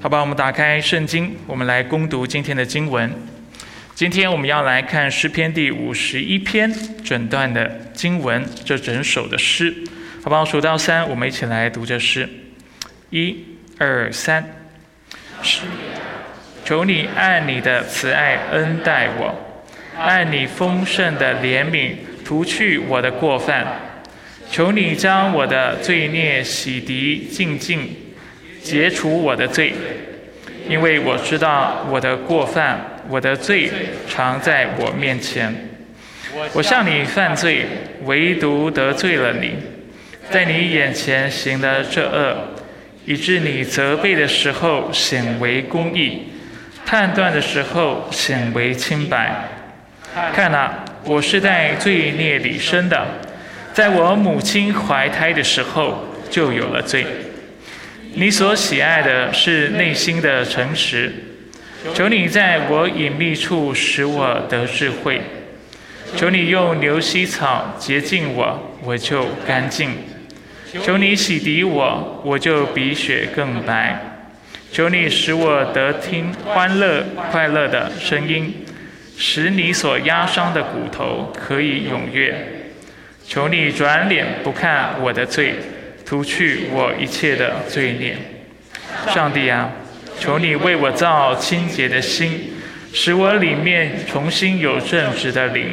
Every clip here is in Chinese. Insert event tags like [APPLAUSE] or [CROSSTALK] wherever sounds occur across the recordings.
好吧，我们打开圣经，我们来攻读今天的经文。今天我们要来看诗篇第五十一篇整段的经文，这整首的诗。好吧，我数到三，我们一起来读这诗。一、二、三。求你按你的慈爱恩待我，按你丰盛的怜悯除去我的过犯。求你将我的罪孽洗涤净净。解除我的罪，因为我知道我的过犯，我的罪常在我面前。我向你犯罪，唯独得罪了你，在你眼前行了这恶，以致你责备的时候显为公义，判断的时候显为清白。看哪，我是在罪孽里生的，在我母亲怀胎的时候就有了罪。你所喜爱的是内心的诚实，求你在我隐秘处使我得智慧，求你用牛膝草洁净我，我就干净；求你洗涤我，我就比雪更白；求你使我得听欢乐快乐的声音，使你所压伤的骨头可以踊跃；求你转脸不看我的罪。除去我一切的罪孽，上帝啊，求你为我造清洁的心，使我里面重新有正直的灵。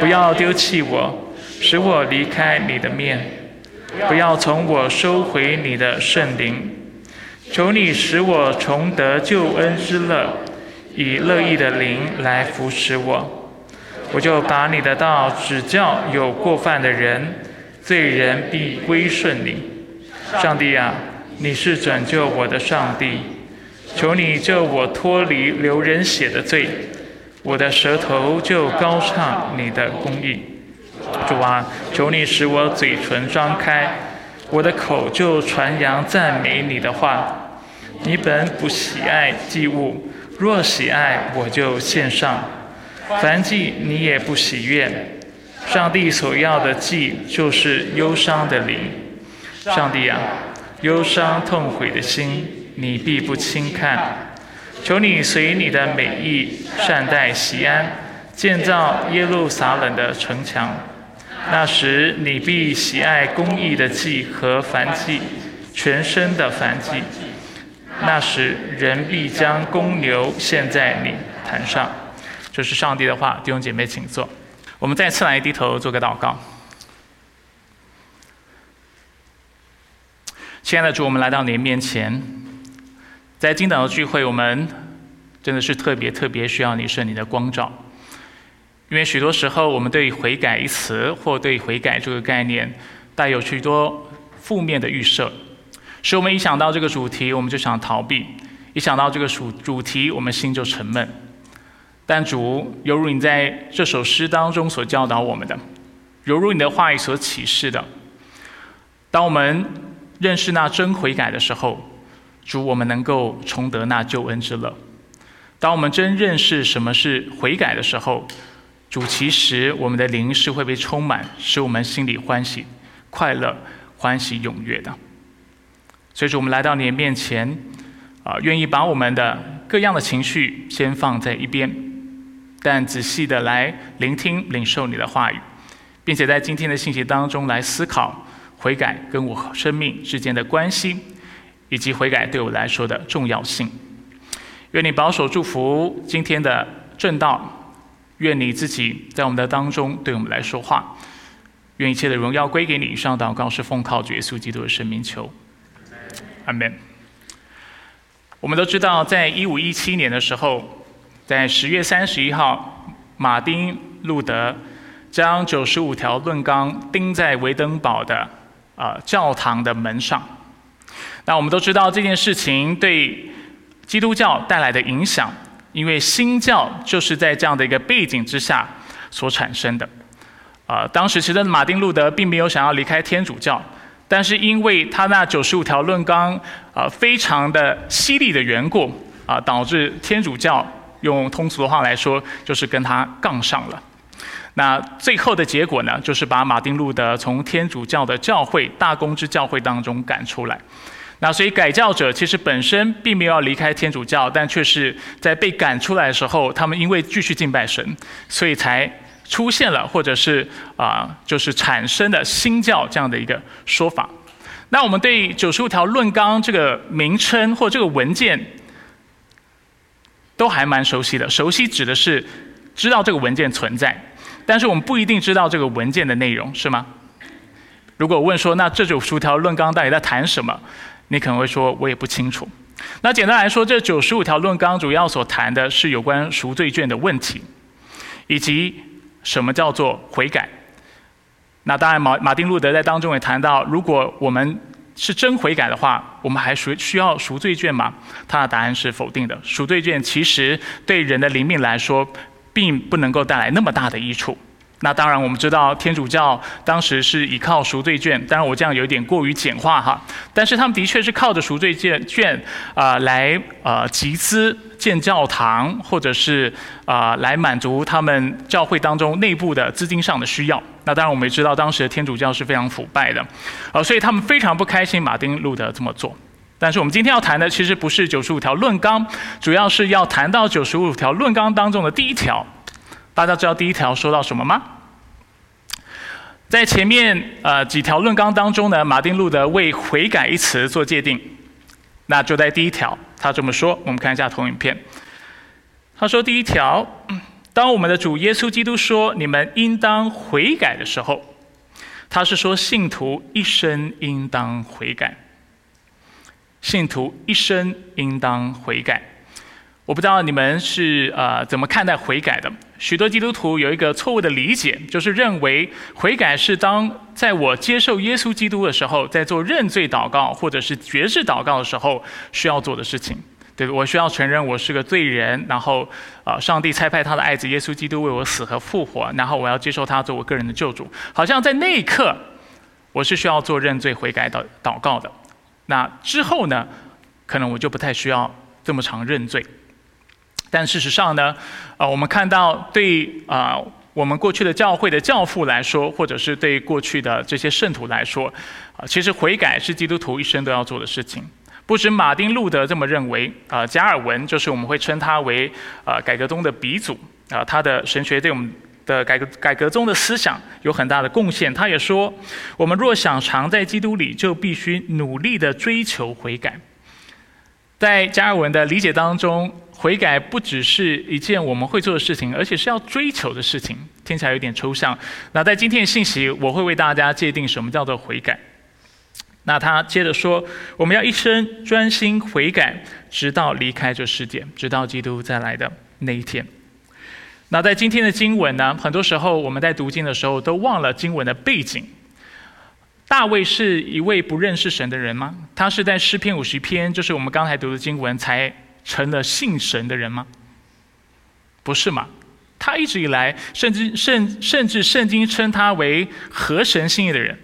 不要丢弃我，使我离开你的面；不要从我收回你的圣灵。求你使我重得救恩之乐，以乐意的灵来扶持我。我就把你的道指教有过犯的人。罪人必归顺你，上帝啊，你是拯救我的上帝，求你救我脱离流人血的罪，我的舌头就高唱你的公义。主啊，求你使我嘴唇张开，我的口就传扬赞美你的话。你本不喜爱祭物，若喜爱，我就献上。凡祭你也不喜悦。上帝所要的祭就是忧伤的灵。上帝啊，忧伤痛悔的心，你必不轻看。求你随你的美意善待西安，建造耶路撒冷的城墙。那时你必喜爱公义的祭和燔祭，全身的燔祭。那时人必将公牛献在你坛上。这是上帝的话，弟兄姐妹，请坐。我们再次来低头做个祷告。亲爱的主，我们来到您面前，在今早的聚会，我们真的是特别特别需要你圣你的光照，因为许多时候我们对“悔改”一词或对“悔改”这个概念带有许多负面的预设，使我们一想到这个主题，我们就想逃避；一想到这个主主题，我们心就沉闷。但主犹如你在这首诗当中所教导我们的，犹如你的话语所启示的。当我们认识那真悔改的时候，主我们能够重得那救恩之乐。当我们真认识什么是悔改的时候，主其实我们的灵是会被充满，使我们心里欢喜、快乐、欢喜踊跃的。所以，主我们来到你的面前，啊，愿意把我们的各样的情绪先放在一边。但仔细的来聆听、领受你的话语，并且在今天的信息当中来思考悔改跟我生命之间的关系，以及悔改对我来说的重要性。愿你保守祝福今天的正道，愿你自己在我们的当中对我们来说话，愿一切的荣耀归给你。上祷告是奉靠主耶稣基督的生命求，阿门。我们都知道，在一五一七年的时候。在十月三十一号，马丁·路德将九十五条论纲钉在维登堡的啊教堂的门上。那我们都知道这件事情对基督教带来的影响，因为新教就是在这样的一个背景之下所产生的。啊，当时其实马丁·路德并没有想要离开天主教，但是因为他那九十五条论纲啊非常的犀利的缘故啊，导致天主教。用通俗的话来说，就是跟他杠上了。那最后的结果呢，就是把马丁路德从天主教的教会大公之教会当中赶出来。那所以改教者其实本身并没有要离开天主教，但却是在被赶出来的时候，他们因为继续敬拜神，所以才出现了，或者是啊，就是产生的新教这样的一个说法。那我们对九十五条论纲这个名称或这个文件都还蛮熟悉的。熟悉指的是知道这个文件存在，但是我们不一定知道这个文件的内容，是吗？如果问说，那这九十五条论纲到底在谈什么？你可能会说，我也不清楚。那简单来说，这九十五条论纲主要所谈的是有关赎罪券的问题，以及什么叫做悔改。那当然，马马丁路德在当中也谈到，如果我们是真悔改的话，我们还需需要赎罪券吗？他的答案是否定的。赎罪券其实对人的灵命来说，并不能够带来那么大的益处。那当然，我们知道天主教当时是依靠赎罪券，当然我这样有点过于简化哈，但是他们的确是靠着赎罪券券啊来呃集资建教堂，或者是啊来满足他们教会当中内部的资金上的需要。那当然我们也知道当时的天主教是非常腐败的，呃，所以他们非常不开心马丁路德这么做。但是我们今天要谈的其实不是九十五条论纲，主要是要谈到九十五条论纲当中的第一条。大家知道第一条说到什么吗？在前面呃几条论纲当中呢，马丁路德为悔改一词做界定。那就在第一条，他这么说。我们看一下投影片。他说第一条，当我们的主耶稣基督说你们应当悔改的时候，他是说信徒一生应当悔改。信徒一生应当悔改。我不知道你们是呃怎么看待悔改的？许多基督徒有一个错误的理解，就是认为悔改是当在我接受耶稣基督的时候，在做认罪祷告或者是绝志祷告的时候需要做的事情。对我需要承认我是个罪人，然后啊，上帝差派他的爱子耶稣基督为我死和复活，然后我要接受他做我个人的救主。好像在那一刻，我是需要做认罪悔改的祷告的。那之后呢，可能我就不太需要这么长认罪。但事实上呢，啊，我们看到对啊，我们过去的教会的教父来说，或者是对过去的这些圣徒来说，啊，其实悔改是基督徒一生都要做的事情。不止马丁路德这么认为，啊，加尔文就是我们会称他为啊改革宗的鼻祖，啊，他的神学对我们的改革改革宗的思想有很大的贡献。他也说，我们若想常在基督里，就必须努力的追求悔改。在加尔文的理解当中。悔改不只是一件我们会做的事情，而且是要追求的事情。听起来有点抽象。那在今天的信息，我会为大家界定什么叫做悔改。那他接着说，我们要一生专心悔改，直到离开这世界，直到基督再来的那一天。那在今天的经文呢，很多时候我们在读经的时候都忘了经文的背景。大卫是一位不认识神的人吗？他是在诗篇五十篇，就是我们刚才读的经文才。成了信神的人吗？不是嘛？他一直以来，甚至甚甚至圣经称他为合神心意的人，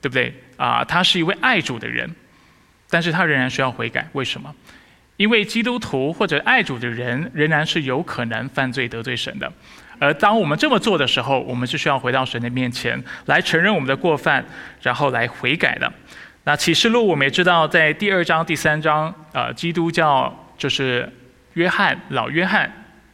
对不对？啊，他是一位爱主的人，但是他仍然需要悔改。为什么？因为基督徒或者爱主的人仍然是有可能犯罪得罪神的。而当我们这么做的时候，我们是需要回到神的面前来承认我们的过犯，然后来悔改的。那启示录我们也知道，在第二章、第三章，呃，基督教就是约翰老约翰，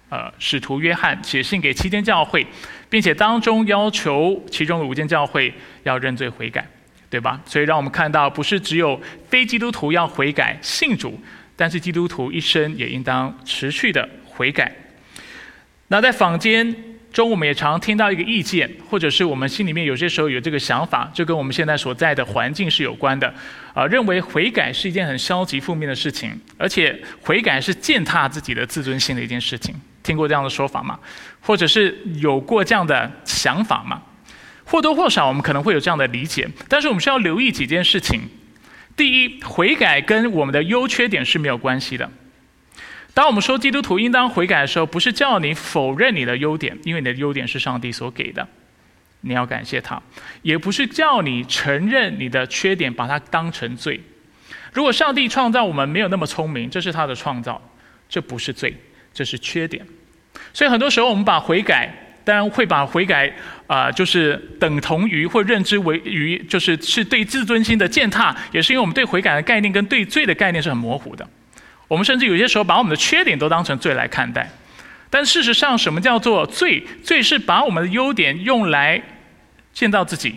呃，使徒约翰写信给七间教会，并且当中要求其中的五间教会要认罪悔改，对吧？所以让我们看到，不是只有非基督徒要悔改信主，但是基督徒一生也应当持续的悔改。那在坊间。中，我们也常听到一个意见，或者是我们心里面有些时候有这个想法，就跟我们现在所在的环境是有关的，啊，认为悔改是一件很消极负面的事情，而且悔改是践踏自己的自尊心的一件事情。听过这样的说法吗？或者是有过这样的想法吗？或多或少，我们可能会有这样的理解，但是我们需要留意几件事情。第一，悔改跟我们的优缺点是没有关系的。当我们说基督徒应当悔改的时候，不是叫你否认你的优点，因为你的优点是上帝所给的，你要感谢他；也不是叫你承认你的缺点，把它当成罪。如果上帝创造我们没有那么聪明，这是他的创造，这不是罪，这是缺点。所以很多时候我们把悔改当然会把悔改啊，就是等同于或认知为于，就是是对自尊心的践踏，也是因为我们对悔改的概念跟对罪的概念是很模糊的。我们甚至有些时候把我们的缺点都当成罪来看待。但事实上，什么叫做罪？罪是把我们的优点用来见到自己，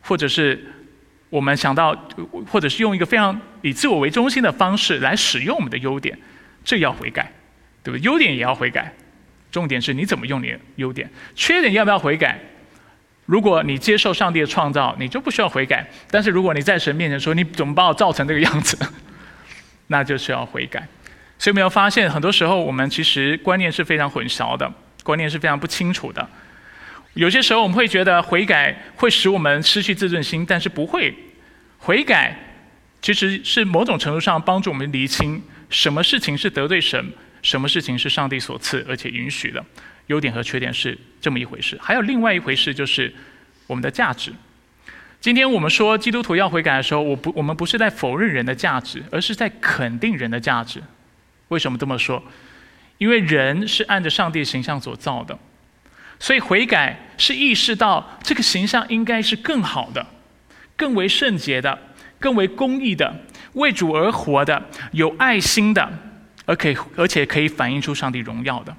或者是我们想到，或者是用一个非常以自我为中心的方式来使用我们的优点，这要悔改，对不对？优点也要悔改。重点是你怎么用你的优点，缺点要不要悔改？如果你接受上帝的创造，你就不需要悔改。但是如果你在神面前说你怎么把我造成这个样子，[LAUGHS] 那就需要悔改。所以没有发现，很多时候我们其实观念是非常混淆的，观念是非常不清楚的。有些时候我们会觉得悔改会使我们失去自尊心，但是不会。悔改其实是某种程度上帮助我们厘清什么事情是得罪神。什么事情是上帝所赐而且允许的？优点和缺点是这么一回事。还有另外一回事，就是我们的价值。今天我们说基督徒要悔改的时候，我不，我们不是在否认人的价值，而是在肯定人的价值。为什么这么说？因为人是按着上帝形象所造的，所以悔改是意识到这个形象应该是更好的、更为圣洁的、更为公义的、为主而活的、有爱心的。而可以，而且可以反映出上帝荣耀的，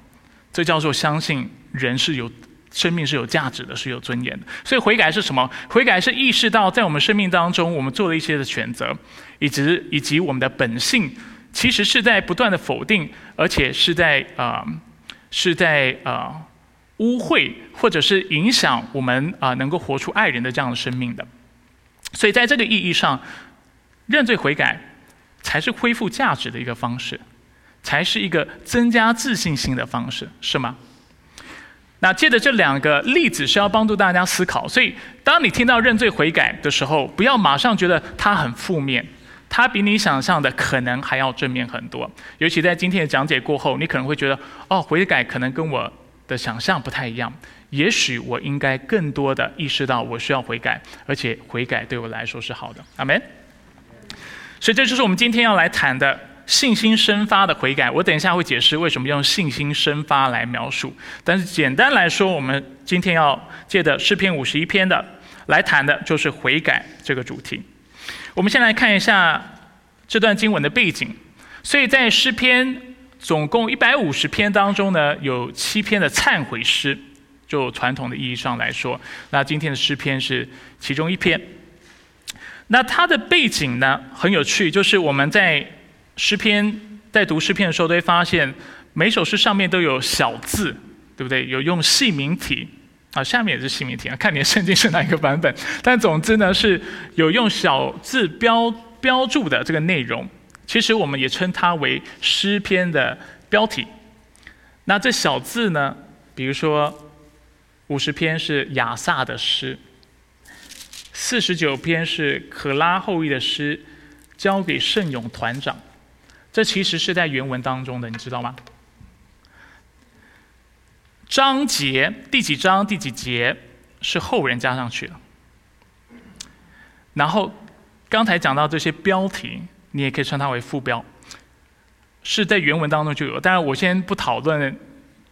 这叫做相信人是有生命是有价值的，是有尊严的。所以悔改是什么？悔改是意识到在我们生命当中，我们做了一些的选择，以及以及我们的本性，其实是在不断的否定，而且是在啊，是在啊污秽，或者是影响我们啊能够活出爱人的这样的生命的。所以在这个意义上，认罪悔改才是恢复价值的一个方式。才是一个增加自信心的方式，是吗？那借着这两个例子是要帮助大家思考，所以当你听到认罪悔改的时候，不要马上觉得它很负面，它比你想象的可能还要正面很多。尤其在今天的讲解过后，你可能会觉得，哦，悔改可能跟我的想象不太一样，也许我应该更多的意识到我需要悔改，而且悔改对我来说是好的。阿门。所以这就是我们今天要来谈的。信心生发的悔改，我等一下会解释为什么用信心生发来描述。但是简单来说，我们今天要借的诗篇五十一篇的来谈的就是悔改这个主题。我们先来看一下这段经文的背景。所以在诗篇总共一百五十篇当中呢，有七篇的忏悔诗，就传统的意义上来说，那今天的诗篇是其中一篇。那它的背景呢很有趣，就是我们在诗篇在读诗篇的时候，都会发现每首诗上面都有小字，对不对？有用细明体啊，下面也是细明体啊，看你的圣经是哪一个版本。但总之呢，是有用小字标标注的这个内容。其实我们也称它为诗篇的标题。那这小字呢，比如说五十篇是亚萨的诗，四十九篇是可拉后裔的诗，交给圣勇团长。这其实是在原文当中的，你知道吗？章节第几章第几节是后人加上去的。然后刚才讲到这些标题，你也可以称它为副标，是在原文当中就有。当然，我先不讨论，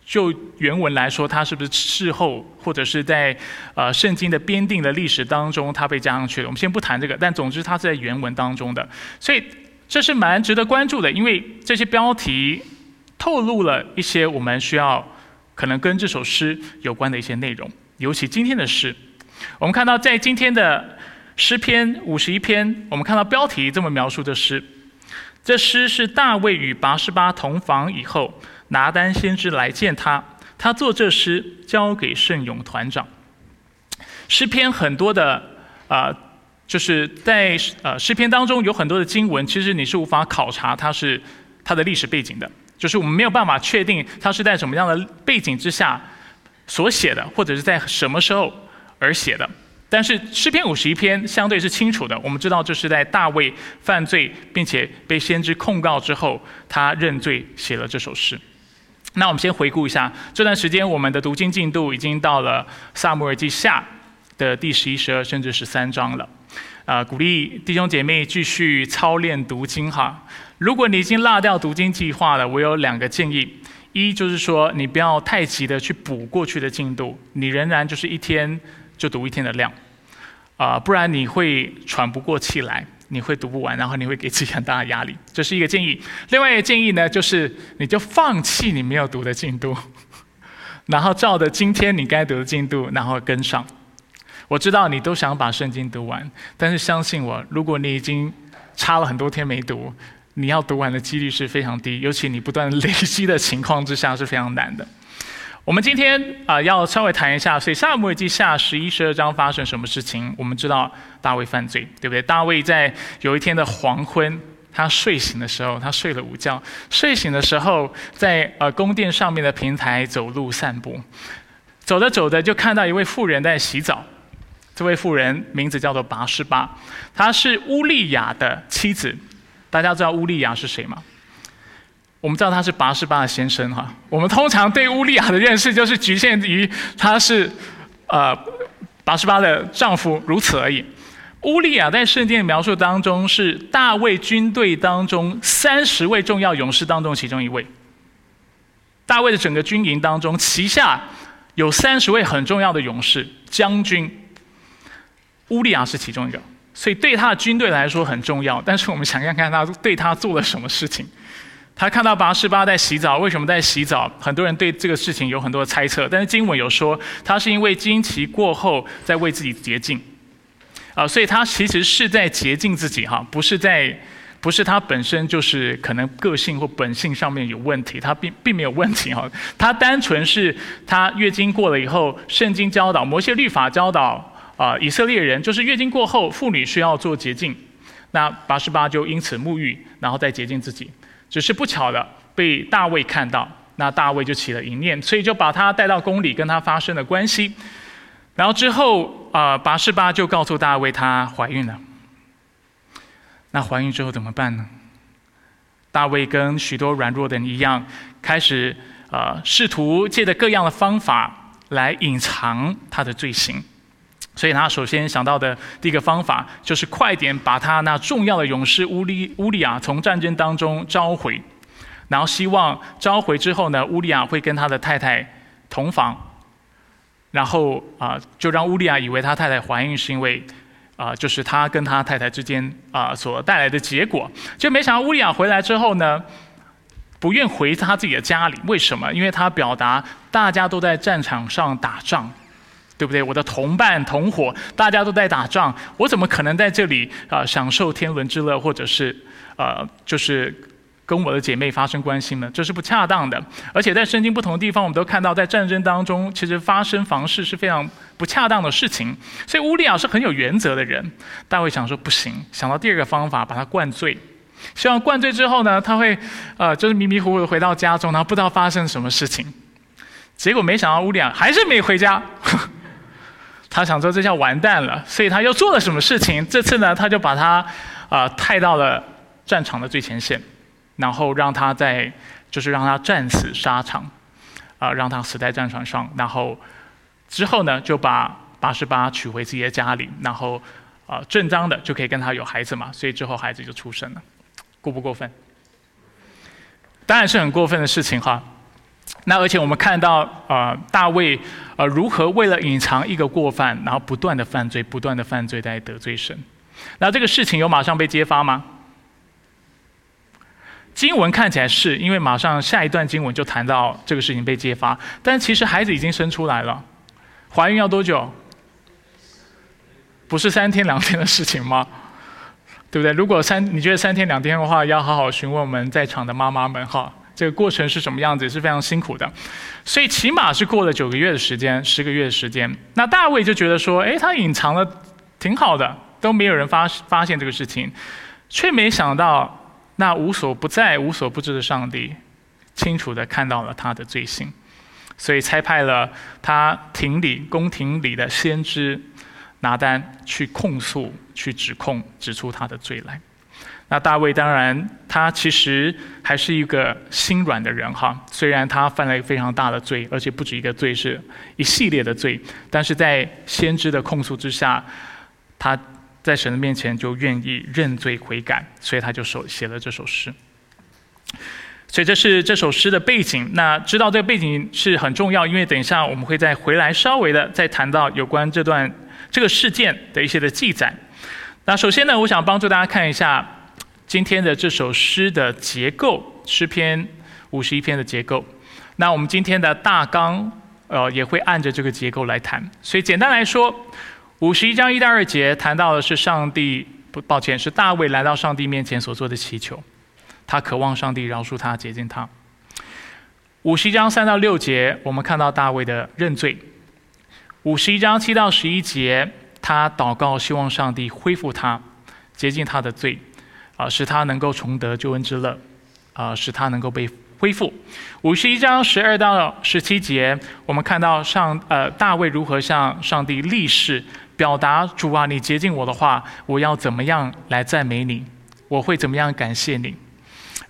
就原文来说，它是不是事后或者是在呃圣经的编定的历史当中它被加上去的。我们先不谈这个，但总之它是在原文当中的，所以。这是蛮值得关注的，因为这些标题透露了一些我们需要可能跟这首诗有关的一些内容。尤其今天的诗，我们看到在今天的诗篇五十一篇，我们看到标题这么描述的诗：这诗是大卫与拔示巴同房以后，拿单先知来见他，他做这诗交给圣勇团长。诗篇很多的啊。就是在呃诗篇当中有很多的经文，其实你是无法考察它是它的历史背景的，就是我们没有办法确定它是在什么样的背景之下所写的，或者是在什么时候而写的。但是诗篇五十一篇相对是清楚的，我们知道这是在大卫犯罪并且被先知控告之后，他认罪写了这首诗。那我们先回顾一下这段时间，我们的读经进度已经到了萨姆尔记下的第十一、十二甚至十三章了。啊，鼓励弟兄姐妹继续操练读经哈。如果你已经落掉读经计划了，我有两个建议：一就是说，你不要太急的去补过去的进度，你仍然就是一天就读一天的量，啊，不然你会喘不过气来，你会读不完，然后你会给自己很大的压力。这是一个建议。另外一个建议呢，就是你就放弃你没有读的进度，然后照着今天你该读的进度，然后跟上。我知道你都想把圣经读完，但是相信我，如果你已经差了很多天没读。你要读完的几率是非常低，尤其你不断累积的情况之下是非常难的。我们今天啊要稍微谈一下，所以撒母耳记下十一、十二章发生什么事情？我们知道大卫犯罪，对不对？大卫在有一天的黄昏，他睡醒的时候，他睡了午觉，睡醒的时候在呃宫殿上面的平台走路散步，走着走着就看到一位妇人在洗澡。这位妇人名字叫做拔示巴，她是乌利亚的妻子。大家知道乌利亚是谁吗？我们知道他是拔示巴的先生哈。我们通常对乌利亚的认识就是局限于他是呃拔示巴的丈夫，如此而已。乌利亚在圣经的描述当中是大卫军队当中三十位重要勇士当中其中一位。大卫的整个军营当中，旗下有三十位很重要的勇士将军，乌利亚是其中一个。所以对他的军队来说很重要，但是我们想想看他对他做了什么事情。他看到拔示巴在洗澡，为什么在洗澡？很多人对这个事情有很多的猜测，但是经文有说他是因为经期过后在为自己洁净，啊，所以他其实是在洁净自己哈，不是在，不是他本身就是可能个性或本性上面有问题，他并并没有问题哈，他单纯是他月经过了以后，圣经教导，摩西律法教导。啊，以色列人就是月经过后，妇女需要做洁净，那八十八就因此沐浴，然后再洁净自己。只是不巧的被大卫看到，那大卫就起了淫念，所以就把他带到宫里，跟他发生了关系。然后之后啊，八十八就告诉大卫她怀孕了。那怀孕之后怎么办呢？大卫跟许多软弱的人一样，开始啊试图借着各样的方法来隐藏他的罪行。所以他首先想到的第一个方法，就是快点把他那重要的勇士乌利乌利亚从战争当中召回，然后希望召回之后呢，乌利亚会跟他的太太同房，然后啊，就让乌利亚以为他太太怀孕是因为啊，就是他跟他太太之间啊所带来的结果。就没想到乌利亚回来之后呢，不愿回他自己的家里，为什么？因为他表达大家都在战场上打仗。对不对？我的同伴同伙，大家都在打仗，我怎么可能在这里啊享受天伦之乐，或者是呃，就是跟我的姐妹发生关系呢？这是不恰当的。而且在圣经不同的地方，我们都看到，在战争当中，其实发生房事是非常不恰当的事情。所以乌利亚是很有原则的人。大卫想说不行，想到第二个方法，把他灌醉。希望灌醉之后呢，他会呃，就是迷迷糊糊的回到家中，然后不知道发生什么事情。结果没想到乌利亚还是没回家。他想说这下完蛋了，所以他又做了什么事情？这次呢，他就把他啊派到了战场的最前线，然后让他在就是让他战死沙场，啊，让他死在战场上。然后之后呢，就把八十八娶回自己的家里，然后啊正当的就可以跟他有孩子嘛。所以之后孩子就出生了，过不过分？当然是很过分的事情哈。那而且我们看到啊，大卫呃如何为了隐藏一个过犯，然后不断的犯罪，不断的犯罪在得罪神。那这个事情有马上被揭发吗？经文看起来是因为马上下一段经文就谈到这个事情被揭发，但其实孩子已经生出来了，怀孕要多久？不是三天两天的事情吗？对不对？如果三你觉得三天两天的话，要好好询问我们在场的妈妈们哈。这个过程是什么样子？也是非常辛苦的，所以起码是过了九个月的时间，十个月的时间。那大卫就觉得说，哎，他隐藏了挺好的，都没有人发发现这个事情，却没想到那无所不在、无所不知的上帝，清楚的看到了他的罪行，所以差派了他庭里宫廷里的先知拿单去控诉、去指控、指出他的罪来。那大卫当然，他其实还是一个心软的人哈。虽然他犯了一个非常大的罪，而且不止一个罪，是一系列的罪，但是在先知的控诉之下，他在神的面前就愿意认罪悔改，所以他就手写了这首诗。所以这是这首诗的背景。那知道这个背景是很重要，因为等一下我们会再回来稍微的再谈到有关这段这个事件的一些的记载。那首先呢，我想帮助大家看一下今天的这首诗的结构，诗篇五十一篇的结构。那我们今天的大纲，呃，也会按着这个结构来谈。所以简单来说，五十一章一到二节谈到的是上帝，不，抱歉，是大卫来到上帝面前所做的祈求，他渴望上帝饶恕他、洁净他。五十一章三到六节，我们看到大卫的认罪。五十一章七到十一节。他祷告，希望上帝恢复他，洁净他的罪，啊，使他能够重得救恩之乐，啊，使他能够被恢复。五十一章十二到十七节，我们看到上呃大卫如何向上帝立誓，表达主啊，你洁净我的话，我要怎么样来赞美你？我会怎么样感谢你？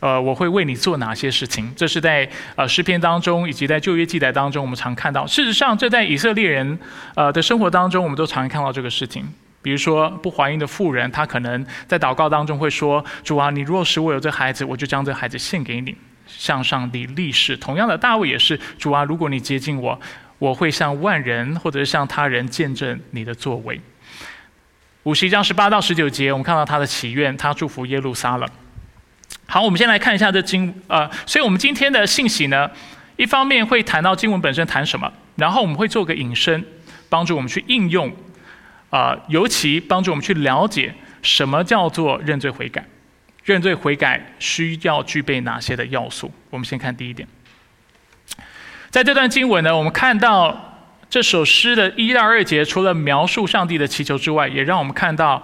呃，我会为你做哪些事情？这是在呃诗篇当中，以及在旧约记载当中，我们常看到。事实上，这在以色列人呃的生活当中，我们都常看到这个事情。比如说，不怀孕的妇人，她可能在祷告当中会说：“主啊，你若使我有这孩子，我就将这孩子献给你，向上帝立誓。”同样的，大卫也是：“主啊，如果你接近我，我会向万人或者是向他人见证你的作为。”五十一章十八到十九节，我们看到他的祈愿，他祝福耶路撒冷。好，我们先来看一下这经，呃，所以我们今天的信息呢，一方面会谈到经文本身谈什么，然后我们会做个引申，帮助我们去应用，啊，尤其帮助我们去了解什么叫做认罪悔改，认罪悔改需要具备哪些的要素。我们先看第一点，在这段经文呢，我们看到这首诗的一到二节，除了描述上帝的祈求之外，也让我们看到。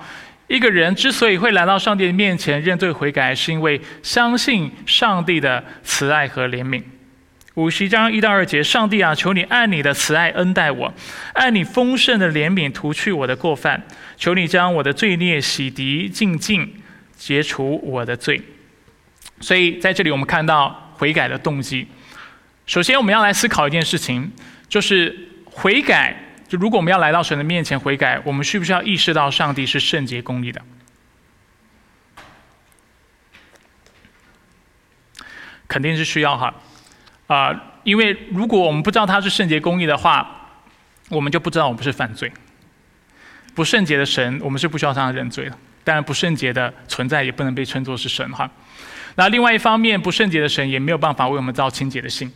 一个人之所以会来到上帝的面前认罪悔改，是因为相信上帝的慈爱和怜悯。五十章一到二节，上帝啊，求你按你的慈爱恩待我，按你丰盛的怜悯涂去我的过犯，求你将我的罪孽洗涤净尽，解除我的罪。所以在这里，我们看到悔改的动机。首先，我们要来思考一件事情，就是悔改。就如果我们要来到神的面前悔改，我们需不需要意识到上帝是圣洁公义的？肯定是需要哈，啊，因为如果我们不知道他是圣洁公义的话，我们就不知道我们是犯罪。不圣洁的神，我们是不需要向他认罪的。当然，不圣洁的存在也不能被称作是神哈。那另外一方面，不圣洁的神也没有办法为我们造清洁的心。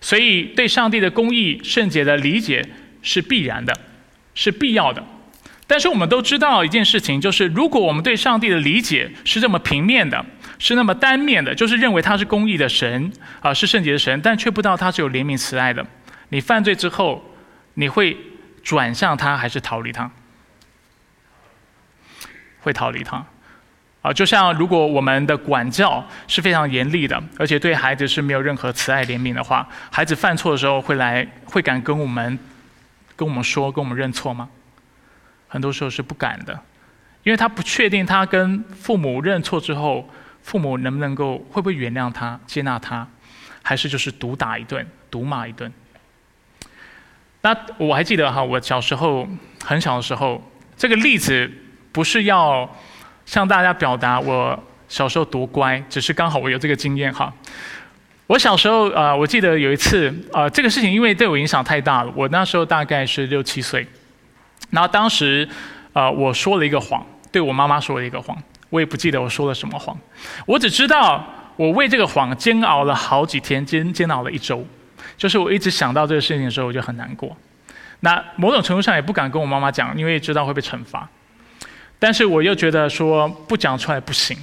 所以，对上帝的公义、圣洁的理解。是必然的，是必要的。但是我们都知道一件事情，就是如果我们对上帝的理解是这么平面的，是那么单面的，就是认为他是公义的神啊，是圣洁的神，但却不知道他是有怜悯慈爱的。你犯罪之后，你会转向他还是逃离他？会逃离他。啊，就像如果我们的管教是非常严厉的，而且对孩子是没有任何慈爱怜悯的话，孩子犯错的时候会来，会敢跟我们。跟我们说，跟我们认错吗？很多时候是不敢的，因为他不确定他跟父母认错之后，父母能不能够会不会原谅他、接纳他，还是就是毒打一顿、毒骂一顿。那我还记得哈，我小时候很小的时候，这个例子不是要向大家表达我小时候多乖，只是刚好我有这个经验哈。我小时候，呃，我记得有一次，呃，这个事情因为对我影响太大了。我那时候大概是六七岁，然后当时，呃，我说了一个谎，对我妈妈说了一个谎，我也不记得我说了什么谎，我只知道我为这个谎煎熬了好几天，煎煎熬了一周，就是我一直想到这个事情的时候，我就很难过。那某种程度上也不敢跟我妈妈讲，因为知道会被惩罚，但是我又觉得说不讲出来不行。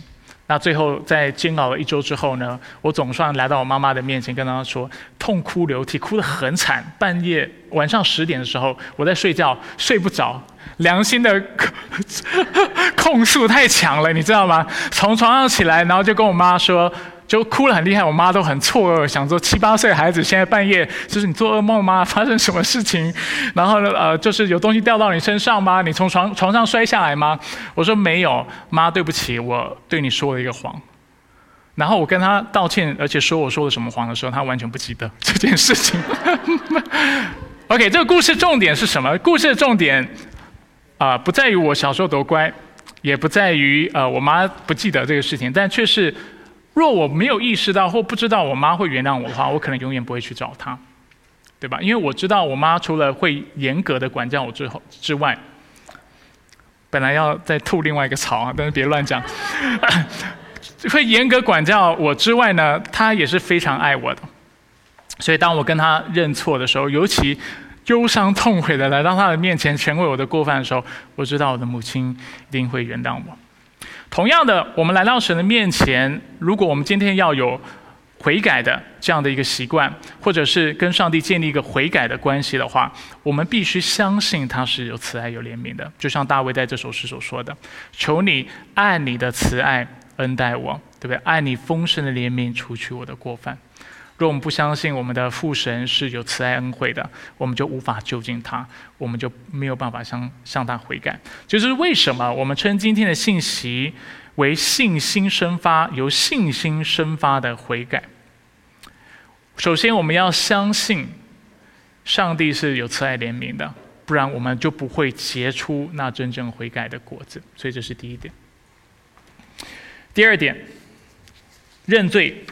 那最后在煎熬了一周之后呢，我总算来到我妈妈的面前，跟她说，痛哭流涕，哭得很惨。半夜晚上十点的时候，我在睡觉，睡不着，良心的 [LAUGHS] 控诉太强了，你知道吗？从床上起来，然后就跟我妈说。就哭了很厉害，我妈都很错愕，想说七八岁孩子现在半夜就是你做噩梦吗？发生什么事情？然后呢，呃，就是有东西掉到你身上吗？你从床床上摔下来吗？我说没有，妈，对不起，我对你说了一个谎。然后我跟他道歉，而且说我说了什么谎的时候，他完全不记得这件事情。[LAUGHS] OK，这个故事重点是什么？故事的重点啊，不在于我小时候多乖，也不在于呃我妈不记得这个事情，但却是。若我没有意识到或不知道我妈会原谅我的话，我可能永远不会去找她，对吧？因为我知道我妈除了会严格的管教我之后之外，本来要再吐另外一个槽啊，但是别乱讲。[COUGHS] 会严格管教我之外呢，她也是非常爱我的。所以当我跟她认错的时候，尤其忧伤痛悔的来到她的面前，全为我的过犯的时候，我知道我的母亲一定会原谅我。同样的，我们来到神的面前，如果我们今天要有悔改的这样的一个习惯，或者是跟上帝建立一个悔改的关系的话，我们必须相信他是有慈爱、有怜悯的。就像大卫在这首诗所说的：“求你爱你的慈爱恩待我，对不对？爱你丰盛的怜悯除去我的过犯。”若我们不相信我们的父神是有慈爱恩惠的，我们就无法就近他，我们就没有办法向向他悔改。就是为什么我们称今天的信息为信心生发，由信心生发的悔改。首先，我们要相信上帝是有慈爱怜悯的，不然我们就不会结出那真正悔改的果子。所以，这是第一点。第二点，认罪。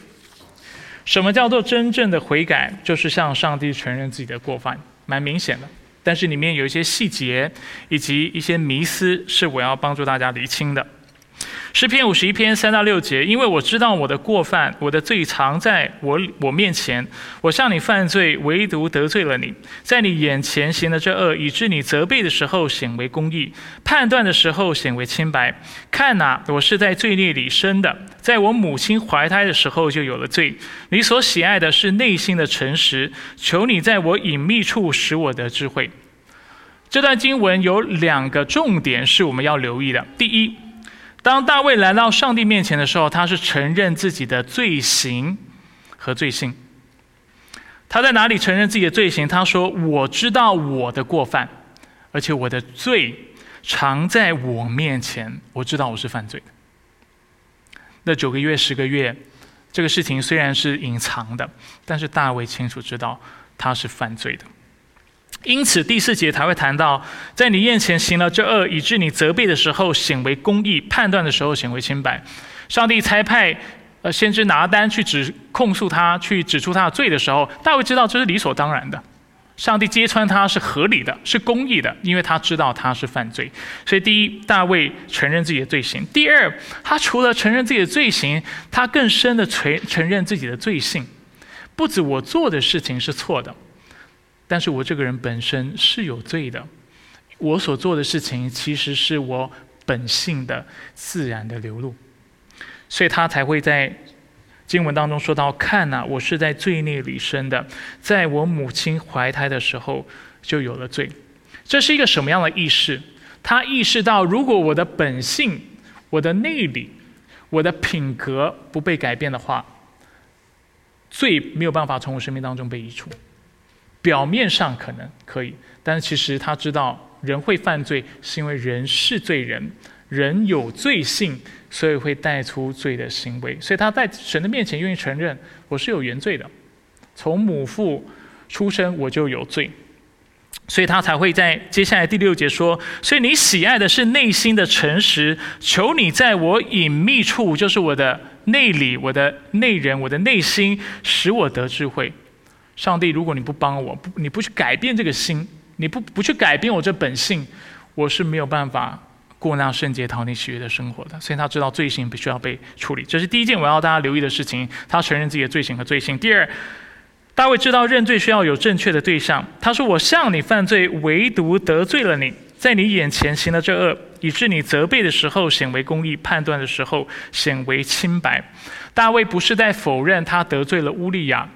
什么叫做真正的悔改？就是向上帝承认自己的过犯，蛮明显的。但是里面有一些细节以及一些迷思，是我要帮助大家厘清的。诗篇五十一篇三到六节，因为我知道我的过犯，我的罪藏在我我面前。我向你犯罪，唯独得罪了你，在你眼前行了这恶，以致你责备的时候显为公义，判断的时候显为清白。看哪，我是在罪孽里生的，在我母亲怀胎的时候就有了罪。你所喜爱的是内心的诚实，求你在我隐秘处使我得智慧。这段经文有两个重点是我们要留意的。第一。当大卫来到上帝面前的时候，他是承认自己的罪行和罪性。他在哪里承认自己的罪行？他说：“我知道我的过犯，而且我的罪常在我面前。我知道我是犯罪的。那九个月、十个月，这个事情虽然是隐藏的，但是大卫清楚知道他是犯罪的。”因此，第四节才会谈到，在你面前行了这恶，以致你责备的时候显为公义，判断的时候显为清白。上帝差派呃先知拿单去指控诉他，去指出他的罪的时候，大卫知道这是理所当然的。上帝揭穿他是合理的，是公义的，因为他知道他是犯罪。所以，第一，大卫承认自己的罪行；第二，他除了承认自己的罪行，他更深的承承认自己的罪性。不止我做的事情是错的。但是我这个人本身是有罪的，我所做的事情其实是我本性的自然的流露，所以他才会在经文当中说到：“看呐，我是在罪孽里生的，在我母亲怀胎的时候就有了罪。”这是一个什么样的意识？他意识到，如果我的本性、我的内里、我的品格不被改变的话，罪没有办法从我生命当中被移除。表面上可能可以，但是其实他知道人会犯罪，是因为人是罪人，人有罪性，所以会带出罪的行为。所以他在神的面前愿意承认我是有原罪的，从母父出生我就有罪，所以他才会在接下来第六节说：所以你喜爱的是内心的诚实，求你在我隐秘处，就是我的内里、我的内人、我的内心，使我得智慧。上帝，如果你不帮我，不你不去改变这个心，你不不去改变我这本性，我是没有办法过那样圣洁、讨你喜悦的生活的。所以他知道罪行必须要被处理，这是第一件我要大家留意的事情。他承认自己的罪行和罪性。第二，大卫知道认罪需要有正确的对象。他说：“我向你犯罪，唯独得罪了你，在你眼前行了这恶，以致你责备的时候显为公义，判断的时候显为清白。”大卫不是在否认他得罪了乌利亚。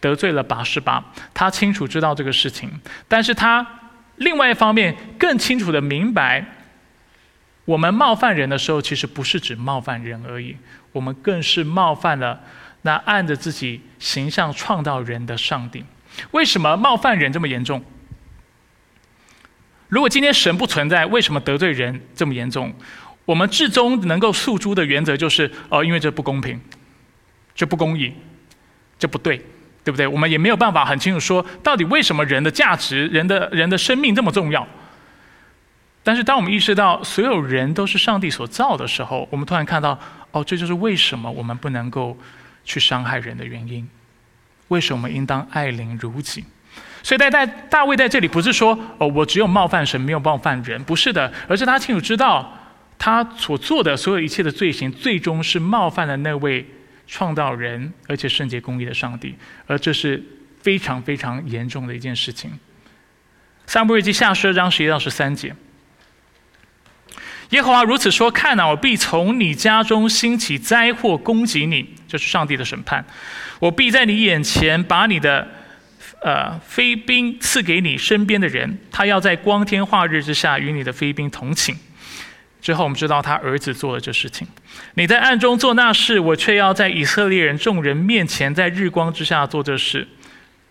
得罪了八十八，他清楚知道这个事情，但是他另外一方面更清楚的明白，我们冒犯人的时候，其实不是指冒犯人而已，我们更是冒犯了那按着自己形象创造人的上帝。为什么冒犯人这么严重？如果今天神不存在，为什么得罪人这么严重？我们至终能够诉诸的原则就是：哦，因为这不公平，这不公义，这不对。对不对？我们也没有办法很清楚说，到底为什么人的价值、人的人的生命这么重要？但是，当我们意识到所有人都是上帝所造的时候，我们突然看到，哦，这就是为什么我们不能够去伤害人的原因。为什么我们应当爱邻如己？所以，在大大卫在这里不是说哦，我只有冒犯神，没有冒犯人，不是的，而是他清楚知道他所做的所有一切的罪行，最终是冒犯了那位创造人而且圣洁公义的上帝，而这是非常非常严重的一件事情。撒母耳记下十二章十一到十三节。耶和华如此说：“看哪，我必从你家中兴起灾祸攻击你，就是上帝的审判。我必在你眼前把你的呃飞兵赐给你身边的人，他要在光天化日之下与你的飞兵同寝。之后我们知道他儿子做了这事情。你在暗中做那事，我却要在以色列人众人面前，在日光之下做这事。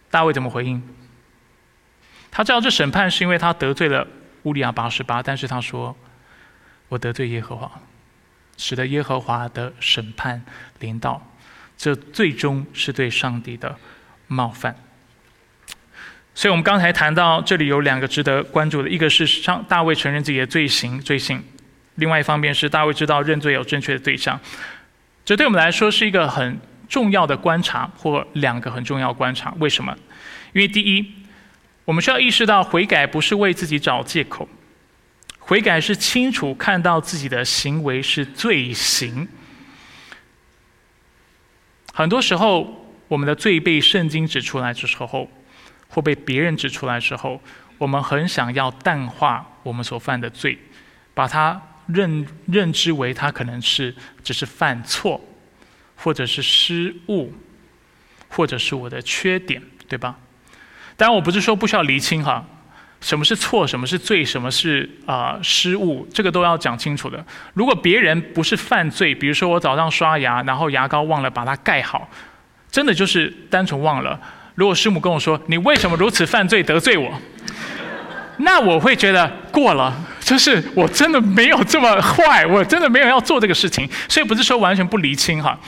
大卫怎么回应？他知道这审判是因为他得罪了乌利亚八十八，但是他说。”我得罪耶和华，使得耶和华的审判临到，这最终是对上帝的冒犯。所以，我们刚才谈到这里有两个值得关注的，一个是上大卫承认自己的罪行罪行，另外一方面是大卫知道认罪有正确的对象。这对我们来说是一个很重要的观察，或两个很重要观察。为什么？因为第一，我们需要意识到悔改不是为自己找借口。悔改是清楚看到自己的行为是罪行。很多时候，我们的罪被圣经指出来的时候，或被别人指出来的时候，我们很想要淡化我们所犯的罪，把它认认知为他可能是只是犯错，或者是失误，或者是我的缺点，对吧？当然，我不是说不需要厘清哈。什么是错？什么是罪？什么是啊失误？这个都要讲清楚的。如果别人不是犯罪，比如说我早上刷牙，然后牙膏忘了把它盖好，真的就是单纯忘了。如果师母跟我说你为什么如此犯罪得罪我，那我会觉得过了，就是我真的没有这么坏，我真的没有要做这个事情。所以不是说完全不厘清哈，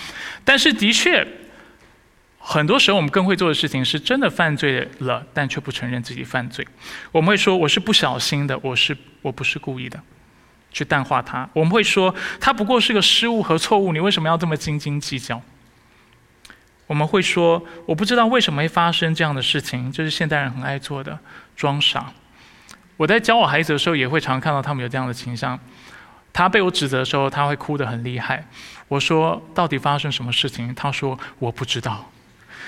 但是的确。很多时候，我们更会做的事情是真的犯罪了，但却不承认自己犯罪。我们会说：“我是不小心的，我是我不是故意的。”去淡化它。我们会说：“它不过是个失误和错误，你为什么要这么斤斤计较？”我们会说：“我不知道为什么会发生这样的事情，这是现代人很爱做的，装傻。”我在教我孩子的时候，也会常看到他们有这样的倾向。他被我指责的时候，他会哭得很厉害。我说：“到底发生什么事情？”他说：“我不知道。”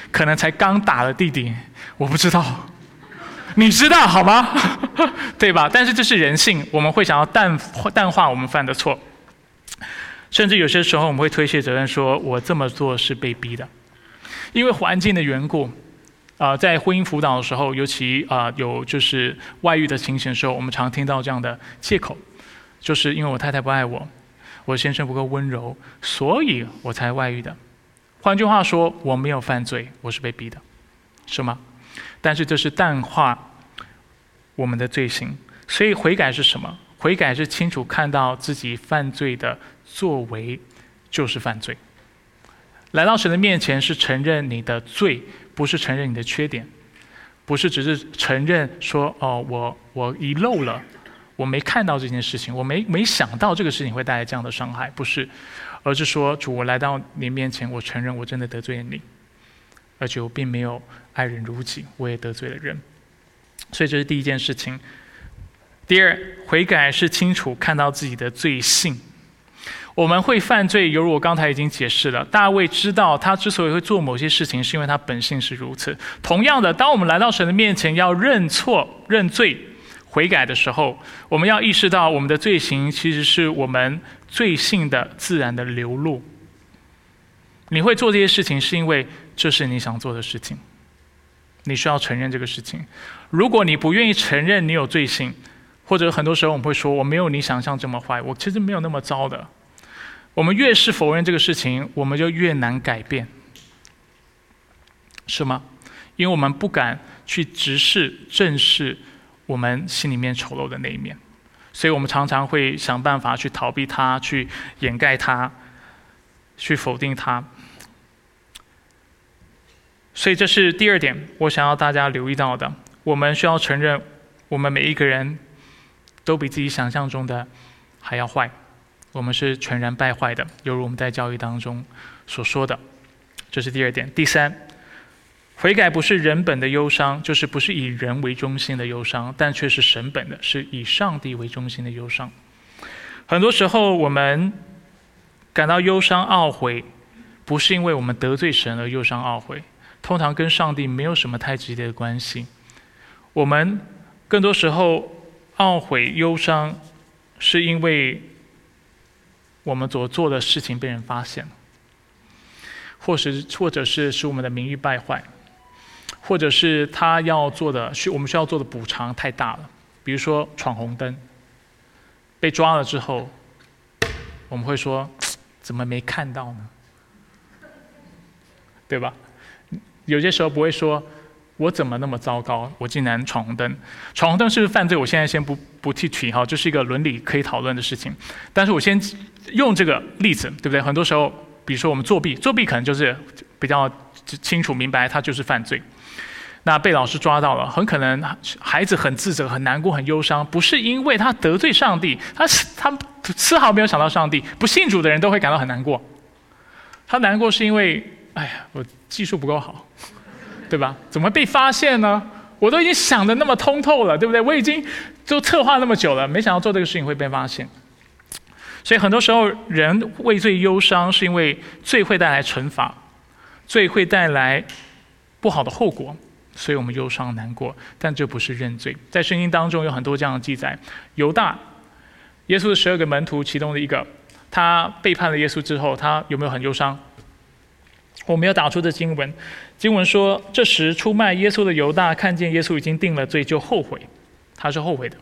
可能才刚打了弟弟，我不知道，你知道好吗？[LAUGHS] 对吧？但是这是人性，我们会想要淡淡化我们犯的错，甚至有些时候我们会推卸责任，说我这么做是被逼的，因为环境的缘故。啊，在婚姻辅导的时候，尤其啊有就是外遇的情形的时候，我们常听到这样的借口，就是因为我太太不爱我，我先生不够温柔，所以我才外遇的。换句话说，我没有犯罪，我是被逼的，是吗？但是这是淡化我们的罪行。所以悔改是什么？悔改是清楚看到自己犯罪的作为就是犯罪。来到神的面前是承认你的罪，不是承认你的缺点，不是只是承认说哦，我我遗漏了，我没看到这件事情，我没没想到这个事情会带来这样的伤害，不是。而是说，主，我来到你面前，我承认我真的得罪了你，而且我并没有爱人如己，我也得罪了人，所以这是第一件事情。第二，悔改是清楚看到自己的罪性。我们会犯罪，犹如我刚才已经解释了。大卫知道他之所以会做某些事情，是因为他本性是如此。同样的，当我们来到神的面前要认错、认罪。悔改的时候，我们要意识到我们的罪行其实是我们罪性的自然的流露。你会做这些事情，是因为这是你想做的事情。你需要承认这个事情。如果你不愿意承认你有罪性，或者很多时候我们会说我没有你想象这么坏，我其实没有那么糟的。我们越是否认这个事情，我们就越难改变，是吗？因为我们不敢去直视、正视。我们心里面丑陋的那一面，所以我们常常会想办法去逃避它，去掩盖它，去否定它。所以这是第二点，我想要大家留意到的。我们需要承认，我们每一个人都比自己想象中的还要坏，我们是全然败坏的，犹如我们在教育当中所说的。这是第二点。第三，悔改不是人本的忧伤，就是不是以人为中心的忧伤，但却是神本的，是以上帝为中心的忧伤。很多时候，我们感到忧伤懊悔，不是因为我们得罪神而忧伤懊悔，通常跟上帝没有什么太直接的关系。我们更多时候懊悔忧伤，是因为我们所做的事情被人发现。或是，或者是使我们的名誉败坏，或者是他要做的需我们需要做的补偿太大了。比如说闯红灯，被抓了之后，我们会说怎么没看到呢？对吧？有些时候不会说我怎么那么糟糕，我竟然闯红灯。闯红灯是不是犯罪？我现在先不不提取哈，这是一个伦理可以讨论的事情。但是我先用这个例子，对不对？很多时候。比如说我们作弊，作弊可能就是比较清楚明白，他就是犯罪。那被老师抓到了，很可能孩子很自责、很难过、很忧伤，不是因为他得罪上帝，他他丝毫没有想到上帝。不信主的人都会感到很难过。他难过是因为，哎呀，我技术不够好，对吧？怎么被发现呢？我都已经想的那么通透了，对不对？我已经都策划那么久了，没想到做这个事情会被发现。所以很多时候，人为罪忧伤，是因为罪会带来惩罚，罪会带来不好的后果，所以我们忧伤难过。但这不是认罪。在圣经当中有很多这样的记载：犹大，耶稣的十二个门徒其中的一个，他背叛了耶稣之后，他有没有很忧伤？我们要打出这经文，经文说：这时出卖耶稣的犹大看见耶稣已经定了罪，就后悔，他是后悔的。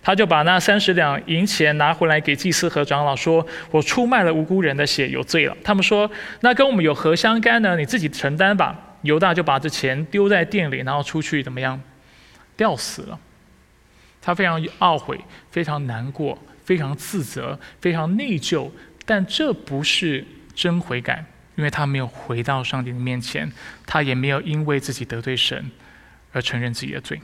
他就把那三十两银钱拿回来给祭司和长老，说：“我出卖了无辜人的血，有罪了。”他们说：“那跟我们有何相干呢？你自己承担吧。”犹大就把这钱丢在店里，然后出去怎么样？吊死了。他非常懊悔，非常难过，非常自责，非常内疚。但这不是真悔改，因为他没有回到上帝的面前，他也没有因为自己得罪神而承认自己的罪。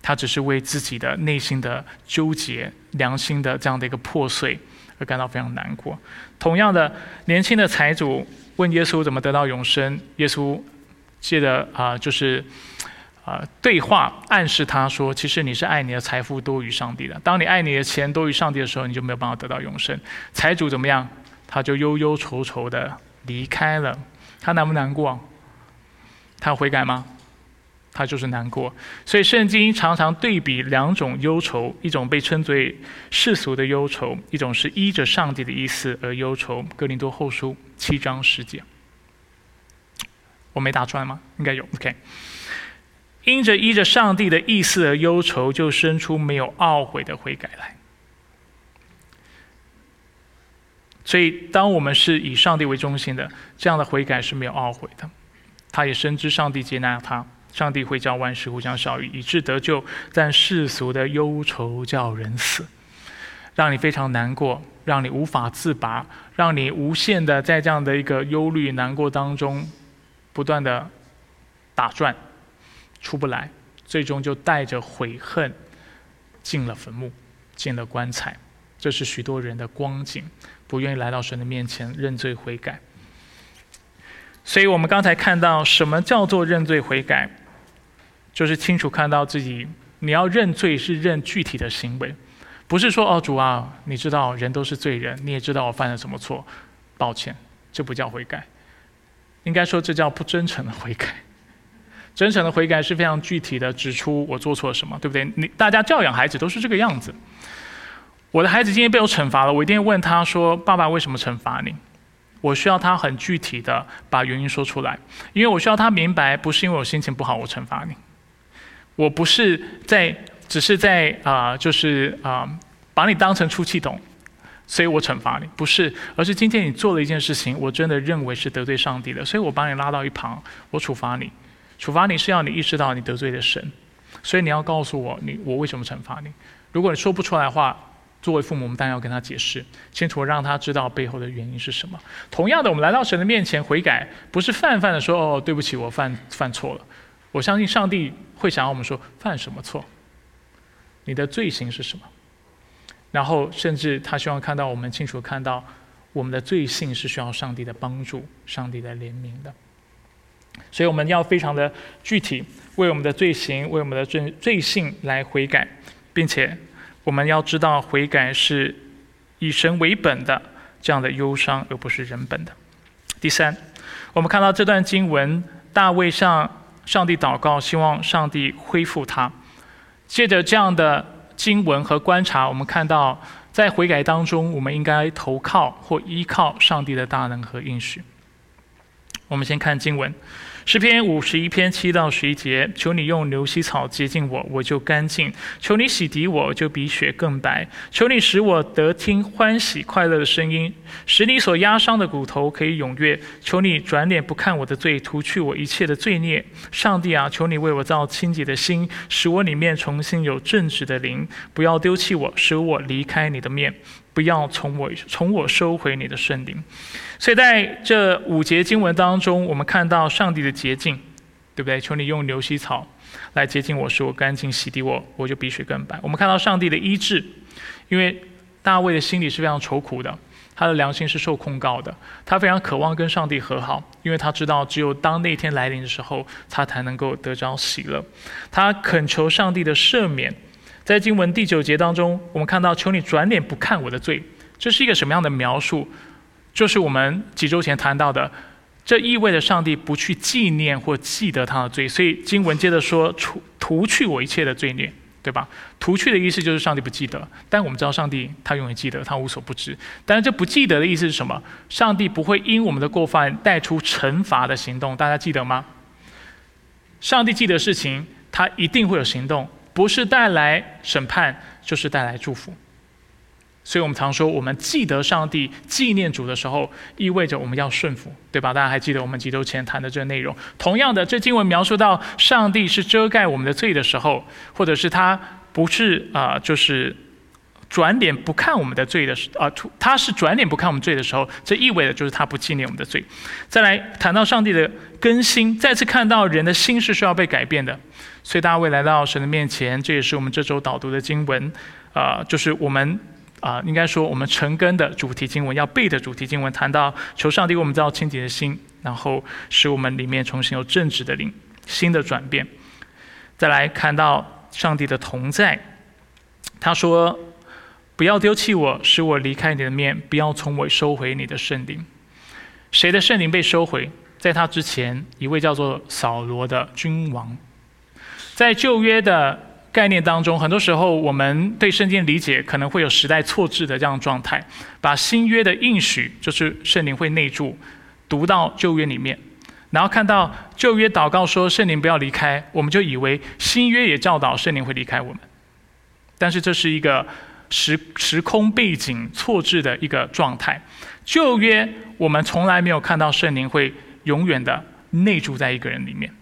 他只是为自己的内心的纠结、良心的这样的一个破碎而感到非常难过。同样的，年轻的财主问耶稣怎么得到永生，耶稣借着啊，就是啊对话暗示他说，其实你是爱你的财富多于上帝的。当你爱你的钱多于上帝的时候，你就没有办法得到永生。财主怎么样？他就忧忧愁愁的离开了。他难不难过？他悔改吗？他就是难过，所以圣经常常对比两种忧愁，一种被称作世俗的忧愁，一种是依着上帝的意思而忧愁。哥林多后书七章十节，我没打出来吗？应该有。OK，因着依着上帝的意思而忧愁，就生出没有懊悔的悔改来。所以，当我们是以上帝为中心的，这样的悔改是没有懊悔的。他也深知上帝接纳他。上帝会叫万事互相效益，以致得救。但世俗的忧愁叫人死，让你非常难过，让你无法自拔，让你无限的在这样的一个忧虑、难过当中不断的打转，出不来，最终就带着悔恨进了坟墓，进了棺材。这是许多人的光景，不愿意来到神的面前认罪悔改。所以我们刚才看到，什么叫做认罪悔改，就是清楚看到自己，你要认罪是认具体的行为，不是说哦主啊，你知道人都是罪人，你也知道我犯了什么错，抱歉，这不叫悔改，应该说这叫不真诚的悔改。真诚的悔改是非常具体的，指出我做错了什么，对不对？你大家教养孩子都是这个样子。我的孩子今天被我惩罚了，我一定要问他说：“爸爸为什么惩罚你？”我需要他很具体的把原因说出来，因为我需要他明白，不是因为我心情不好我惩罚你，我不是在只是在啊，就是啊，把你当成出气筒，所以我惩罚你，不是，而是今天你做了一件事情，我真的认为是得罪上帝的，所以我把你拉到一旁，我处罚你，处罚你是要你意识到你得罪了神，所以你要告诉我你我为什么惩罚你，如果你说不出来的话。作为父母，我们当然要跟他解释清楚，让他知道背后的原因是什么。同样的，我们来到神的面前悔改，不是泛泛的说：“哦，对不起，我犯犯错了。”我相信上帝会想要我们说：“犯什么错？你的罪行是什么？然后甚至他希望看到我们清楚看到我们的罪性是需要上帝的帮助、上帝的怜悯的。所以我们要非常的具体，为我们的罪行、为我们的罪罪性来悔改，并且我们要知道悔改是以神为本的这样的忧伤，而不是人本的。第三，我们看到这段经文，大卫向上帝祷告，希望上帝恢复他。借着这样的经文和观察，我们看到在悔改当中，我们应该投靠或依靠上帝的大能和应许。我们先看经文。诗篇五十一篇七到十一节，求你用牛膝草洁净我，我就干净；求你洗涤我，就比雪更白；求你使我得听欢喜快乐的声音，使你所压伤的骨头可以踊跃；求你转脸不看我的罪，除去我一切的罪孽。上帝啊，求你为我造清洁的心，使我里面重新有正直的灵，不要丢弃我，使我离开你的面。不要从我从我收回你的圣灵，所以在这五节经文当中，我们看到上帝的洁净，对不对？求你用牛膝草来洁净我，使我干净，洗涤我，我就比水更白。我们看到上帝的医治，因为大卫的心里是非常愁苦的，他的良心是受控告的，他非常渴望跟上帝和好，因为他知道只有当那天来临的时候，他才能够得着喜乐。他恳求上帝的赦免。在经文第九节当中，我们看到“求你转脸不看我的罪”，这是一个什么样的描述？就是我们几周前谈到的，这意味着上帝不去纪念或记得他的罪。所以经文接着说：“除除去我一切的罪孽”，对吧？除去的意思就是上帝不记得。但我们知道上帝他永远记得，他无所不知。但是这不记得的意思是什么？上帝不会因我们的过犯带出惩罚的行动，大家记得吗？上帝记得事情，他一定会有行动。不是带来审判，就是带来祝福。所以我们常说，我们记得上帝、纪念主的时候，意味着我们要顺服，对吧？大家还记得我们几周前谈的这个内容？同样的，这经文描述到上帝是遮盖我们的罪的时候，或者是他不是啊，就是。转脸不看我们的罪的时，啊，他是转脸不看我们罪的时候，这意味着就是他不纪念我们的罪。再来谈到上帝的更新，再次看到人的心是需要被改变的。所以大卫来到神的面前，这也是我们这周导读的经文，啊，就是我们啊，应该说我们成根的主题经文，要背的主题经文，谈到求上帝为我们造清洁的心，然后使我们里面重新有正直的灵，新的转变。再来看到上帝的同在，他说。不要丢弃我，使我离开你的面；不要从我收回你的圣灵。谁的圣灵被收回？在他之前，一位叫做扫罗的君王。在旧约的概念当中，很多时候我们对圣经理解可能会有时代错置的这样状态，把新约的应许，就是圣灵会内住，读到旧约里面，然后看到旧约祷告说圣灵不要离开，我们就以为新约也教导圣灵会离开我们。但是这是一个。时时空背景错置的一个状态，旧约我们从来没有看到圣灵会永远的内住在一个人里面，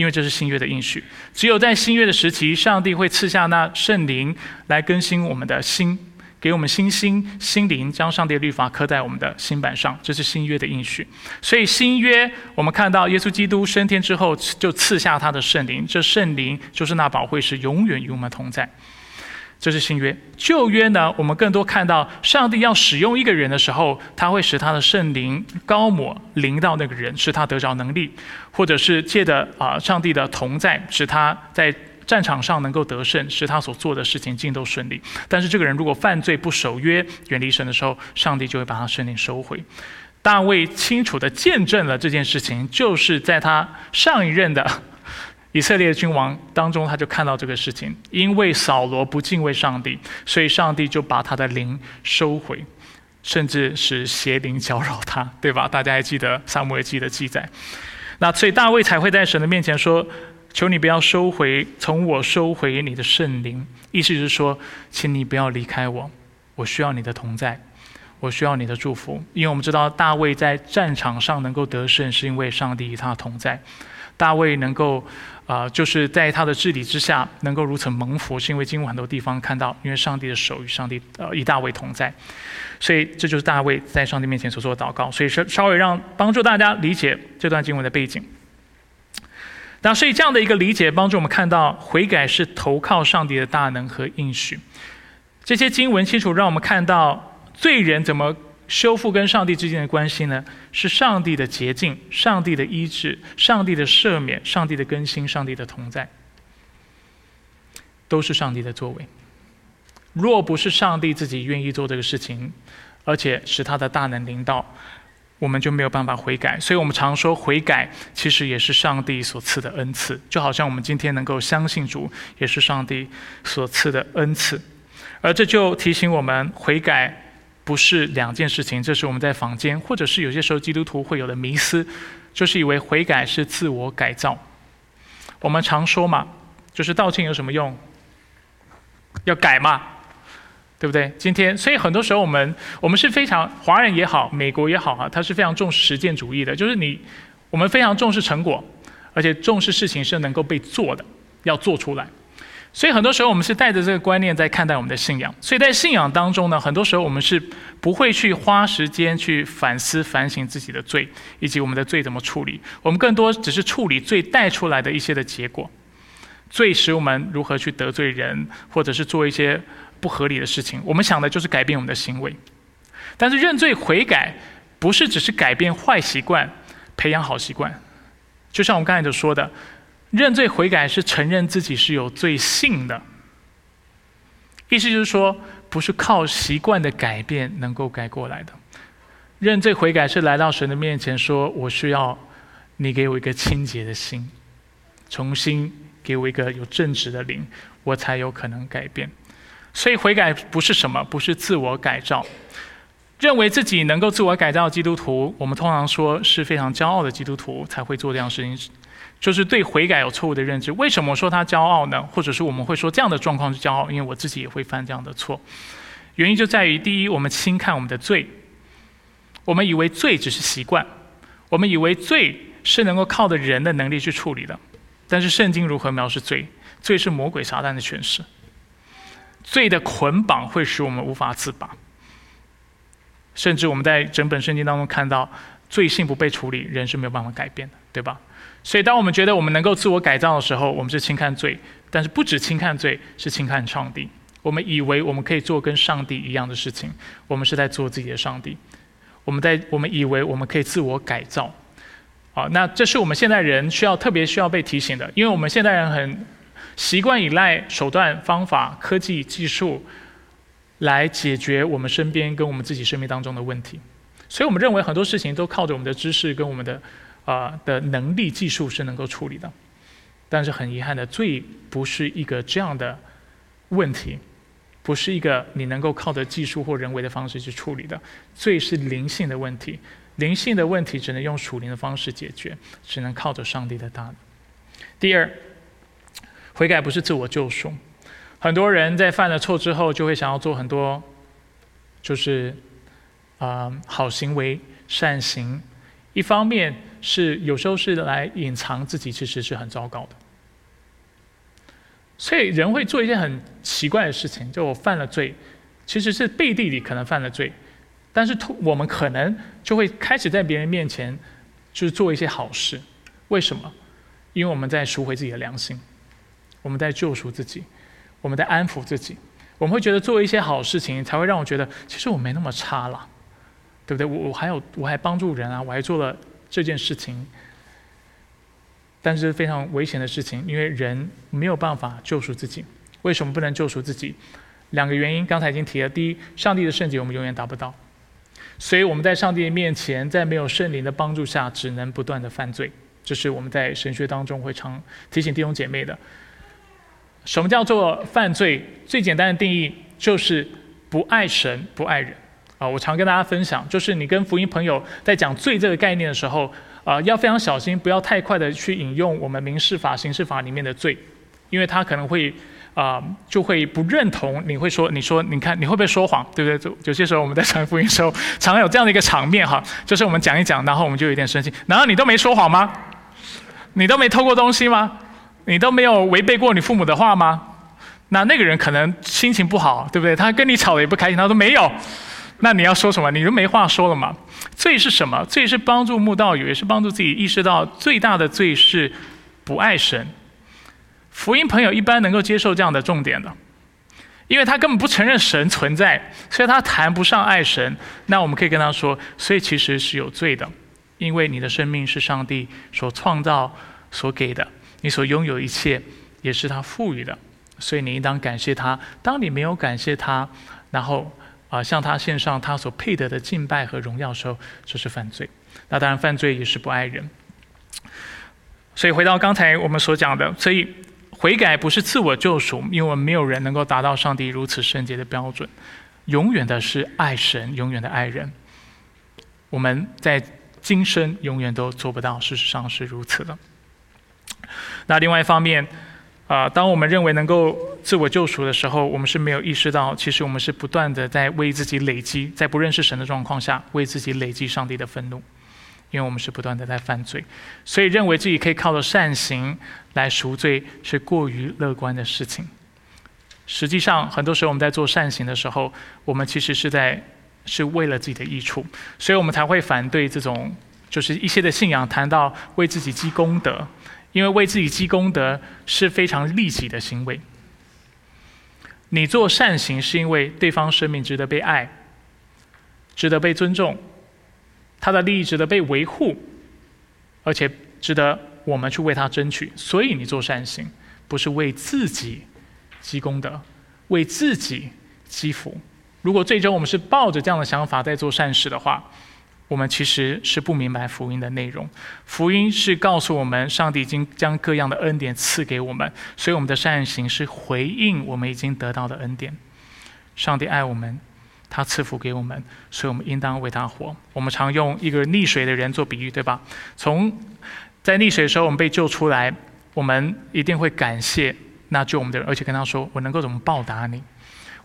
因为这是新约的应许。只有在新约的时期，上帝会赐下那圣灵来更新我们的心，给我们新心、心灵，将上帝的律法刻在我们的心板上，这是新约的应许。所以新约我们看到耶稣基督升天之后，就赐下他的圣灵，这圣灵就是那宝会，是永远与我们同在。这是新约，旧约呢？我们更多看到上帝要使用一个人的时候，他会使他的圣灵高抹临到那个人，使他得着能力，或者是借着啊上帝的同在，使他在战场上能够得胜，使他所做的事情尽都顺利。但是这个人如果犯罪不守约，远离神的时候，上帝就会把他圣灵收回。大卫清楚的见证了这件事情，就是在他上一任的。以色列君王当中，他就看到这个事情，因为扫罗不敬畏上帝，所以上帝就把他的灵收回，甚至是邪灵搅扰他，对吧？大家还记得撒母耳记的记载。那所以大卫才会在神的面前说：“求你不要收回，从我收回你的圣灵。”意思是说，请你不要离开我，我需要你的同在，我需要你的祝福。因为我们知道大卫在战场上能够得胜，是因为上帝与他同在。大卫能够。啊，就是在他的治理之下，能够如此蒙福，是因为经过很多地方看到，因为上帝的手与上帝呃与大卫同在，所以这就是大卫在上帝面前所做的祷告。所以稍稍微让帮助大家理解这段经文的背景。那所以这样的一个理解，帮助我们看到悔改是投靠上帝的大能和应许。这些经文清楚让我们看到罪人怎么修复跟上帝之间的关系呢？是上帝的洁净、上帝的医治、上帝的赦免、上帝的更新、上帝的同在，都是上帝的作为。若不是上帝自己愿意做这个事情，而且使他的大能领导，我们就没有办法悔改。所以我们常说悔改其实也是上帝所赐的恩赐，就好像我们今天能够相信主，也是上帝所赐的恩赐。而这就提醒我们，悔改不是两件事情。这是我们在坊间，或者是有些时候基督徒会有的迷思，就是以为悔改是自我改造。我们常说嘛，就是道歉有什么用？要改嘛。对不对？今天，所以很多时候我们我们是非常华人也好，美国也好哈，他是非常重视实践主义的，就是你我们非常重视成果，而且重视事情是能够被做的，要做出来。所以很多时候我们是带着这个观念在看待我们的信仰。所以在信仰当中呢，很多时候我们是不会去花时间去反思反省自己的罪，以及我们的罪怎么处理。我们更多只是处理罪带出来的一些的结果，罪使我们如何去得罪人，或者是做一些。不合理的事情，我们想的就是改变我们的行为。但是认罪悔改，不是只是改变坏习惯，培养好习惯。就像我们刚才所说的，认罪悔改是承认自己是有罪性的。意思就是说，不是靠习惯的改变能够改过来的。认罪悔改是来到神的面前，说我需要你给我一个清洁的心，重新给我一个有正直的灵，我才有可能改变。所以悔改不是什么，不是自我改造。认为自己能够自我改造的基督徒，我们通常说是非常骄傲的基督徒才会做这样事情，就是对悔改有错误的认知。为什么说他骄傲呢？或者是我们会说这样的状况是骄傲？因为我自己也会犯这样的错。原因就在于，第一，我们轻看我们的罪，我们以为罪只是习惯，我们以为罪是能够靠着人的能力去处理的。但是圣经如何描述罪？罪是魔鬼撒旦的诠释。罪的捆绑会使我们无法自拔，甚至我们在整本圣经当中看到，罪性不被处理，人是没有办法改变的，对吧？所以，当我们觉得我们能够自我改造的时候，我们是轻看罪；但是，不止轻看罪，是轻看上帝。我们以为我们可以做跟上帝一样的事情，我们是在做自己的上帝。我们在我们以为我们可以自我改造，好，那这是我们现代人需要特别需要被提醒的，因为我们现代人很。习惯依赖手段、方法、科技、技术来解决我们身边跟我们自己生命当中的问题，所以我们认为很多事情都靠着我们的知识跟我们的啊的能力、技术是能够处理的。但是很遗憾的，罪不是一个这样的问题，不是一个你能够靠着技术或人为的方式去处理的。罪是灵性的问题，灵性的问题只能用属灵的方式解决，只能靠着上帝的大能。第二。悔改不是自我救赎，很多人在犯了错之后，就会想要做很多，就是啊好行为、善行。一方面是有时候是来隐藏自己，其实是很糟糕的。所以人会做一些很奇怪的事情，就我犯了罪，其实是背地里可能犯了罪，但是我们可能就会开始在别人面前就是做一些好事。为什么？因为我们在赎回自己的良心。我们在救赎自己，我们在安抚自己，我们会觉得做一些好事情，才会让我觉得其实我没那么差了，对不对？我我还有我还帮助人啊，我还做了这件事情，但是非常危险的事情，因为人没有办法救赎自己。为什么不能救赎自己？两个原因，刚才已经提了。第一，上帝的圣洁我们永远达不到，所以我们在上帝面前，在没有圣灵的帮助下，只能不断的犯罪。这是我们在神学当中会常提醒弟兄姐妹的。什么叫做犯罪？最简单的定义就是不爱神、不爱人。啊，我常跟大家分享，就是你跟福音朋友在讲罪这个概念的时候，啊，要非常小心，不要太快的去引用我们民事法、刑事法里面的罪，因为他可能会啊，就会不认同。你会说，你说，你看，你会不会说谎？对不对？就有些时候我们在传福音的时候，常常有这样的一个场面哈，就是我们讲一讲，然后我们就有点生气。难道你都没说谎吗？你都没偷过东西吗？你都没有违背过你父母的话吗？那那个人可能心情不好，对不对？他跟你吵得也不开心。他说没有，那你要说什么？你就没话说了嘛。罪是什么？罪是帮助慕道友，也是帮助自己意识到最大的罪是不爱神。福音朋友一般能够接受这样的重点的，因为他根本不承认神存在，所以他谈不上爱神。那我们可以跟他说，所以其实是有罪的，因为你的生命是上帝所创造、所给的，你所拥有一切也是他赋予的，所以你应当感谢他。当你没有感谢他，然后啊向他献上他所配得的敬拜和荣耀时候，这是犯罪。那当然，犯罪也是不爱人。所以回到刚才我们所讲的，所以。悔改不是自我救赎，因为没有人能够达到上帝如此圣洁的标准。永远的是爱神，永远的爱人。我们在今生永远都做不到，事实上是如此的。那另外一方面，啊，当我们认为能够自我救赎的时候，我们是没有意识到，其实我们是不断的在为自己累积，在不认识神的状况下，为自己累积上帝的愤怒。因为我们是不断的在犯罪，所以认为自己可以靠着善行来赎罪是过于乐观的事情。实际上，很多时候我们在做善行的时候，我们其实是在是为了自己的益处，所以我们才会反对这种就是一些的信仰谈到为自己积功德，因为为自己积功德是非常利己的行为。你做善行是因为对方生命值得被爱，值得被尊重。他的利益值得被维护，而且值得我们去为他争取。所以你做善行，不是为自己积功德，为自己积福。如果最终我们是抱着这样的想法在做善事的话，我们其实是不明白福音的内容。福音是告诉我们，上帝已经将各样的恩典赐给我们，所以我们的善行是回应我们已经得到的恩典。上帝爱我们。他赐福给我们，所以我们应当为他活。我们常用一个溺水的人做比喻，对吧？从在溺水的时候，我们被救出来，我们一定会感谢那救我们的人，而且跟他说：“我能够怎么报答你？”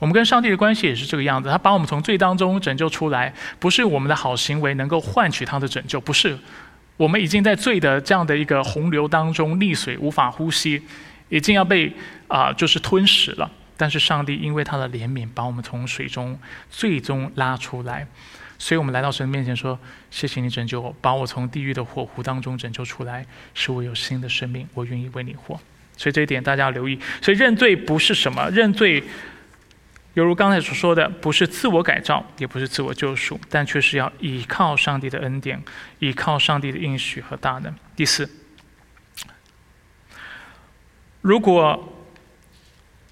我们跟上帝的关系也是这个样子。他把我们从罪当中拯救出来，不是我们的好行为能够换取他的拯救，不是。我们已经在罪的这样的一个洪流当中溺水，无法呼吸，已经要被啊，就是吞噬了。但是上帝因为他的怜悯，把我们从水中最终拉出来，所以我们来到神面前说：“谢谢你拯救我，把我从地狱的火湖当中拯救出来，使我有新的生命。我愿意为你活。”所以这一点大家要留意。所以认罪不是什么认罪，犹如刚才所说的，不是自我改造，也不是自我救赎，但却是要依靠上帝的恩典，依靠上帝的应许和大能。第四，如果。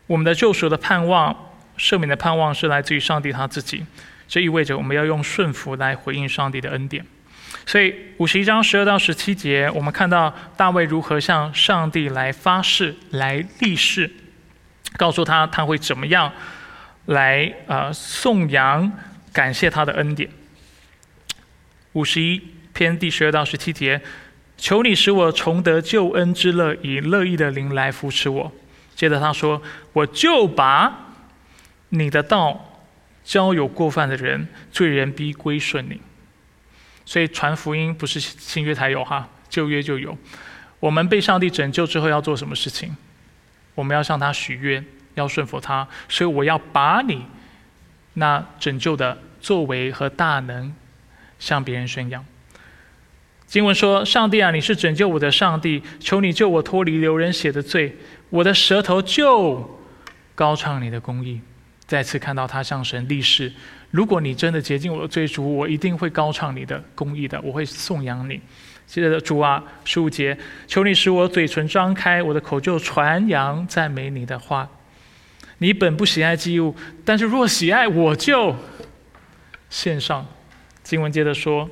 我们的救赎的盼望、赦免的盼望是来自于上帝他自己，这意味着我们要用顺服来回应上帝的恩典。所以五十一章十二到十七节，我们看到大卫如何向上帝来发誓、来立誓，告诉他他会怎么样来呃颂扬、感谢他的恩典。五十一篇第十二到十七节，求你使我重得救恩之乐，以乐意的灵来扶持我。接着他说：“我就把你的道交有过犯的人，罪人逼归顺你。所以传福音不是新约才有哈，旧约就有。我们被上帝拯救之后要做什么事情？我们要向他许愿，要顺服他。所以我要把你那拯救的作为和大能向别人宣扬。经文说：上帝啊，你是拯救我的上帝，求你救我脱离流人血的罪。”我的舌头就高唱你的公义，再次看到他向神立誓：如果你真的洁净我的罪主，我一定会高唱你的公义的，我会颂扬你。接着主啊，十五节，求你使我嘴唇张开，我的口就传扬赞美你的话。你本不喜爱祭物，但是若喜爱，我就献上。经文接着说。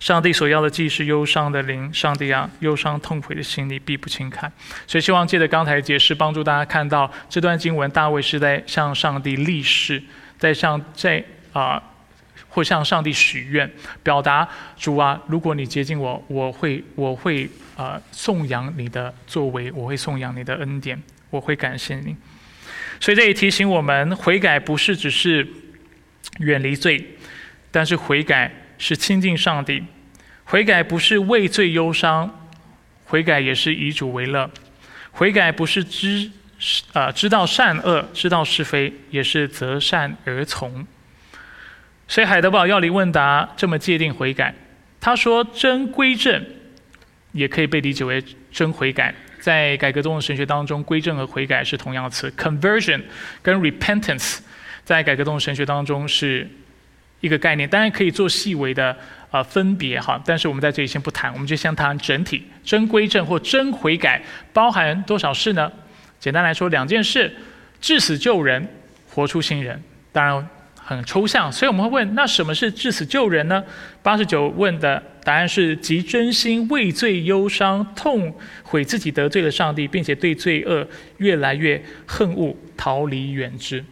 上帝所要的既是忧伤的灵，上帝啊，忧伤痛悔的心你必不轻看。所以希望借着刚才解释，帮助大家看到这段经文，大卫是在向上帝立誓，在向在啊，或向上帝许愿，表达主啊，如果你接近我，我会我会啊颂扬你的作为，我会颂扬你的恩典，我会感谢你。所以这也提醒我们，悔改不是只是远离罪，但是悔改是亲近上帝。悔改不是畏罪忧伤，悔改也是以主为乐。悔改不是知啊知道善恶，知道是非，也是择善而从。所以海德堡要离问答这么界定悔改，他说真归正，也可以被理解为真悔改，在改革中的神学当中，归正和悔改是同样的词，conversion 跟 repentance 在改革中的神学当中是一个概念，当然可以做细微的呃分别哈，但是我们在这里先不谈，我们就先谈整体，真归正或真悔改包含多少事呢？简单来说，两件事：致死救人，活出新人。当然。很抽象，所以我们会问：那什么是至死救人呢？八十九问的答案是：即真心畏罪、忧伤、痛悔自己得罪了上帝，并且对罪恶越来越恨恶，逃离远之。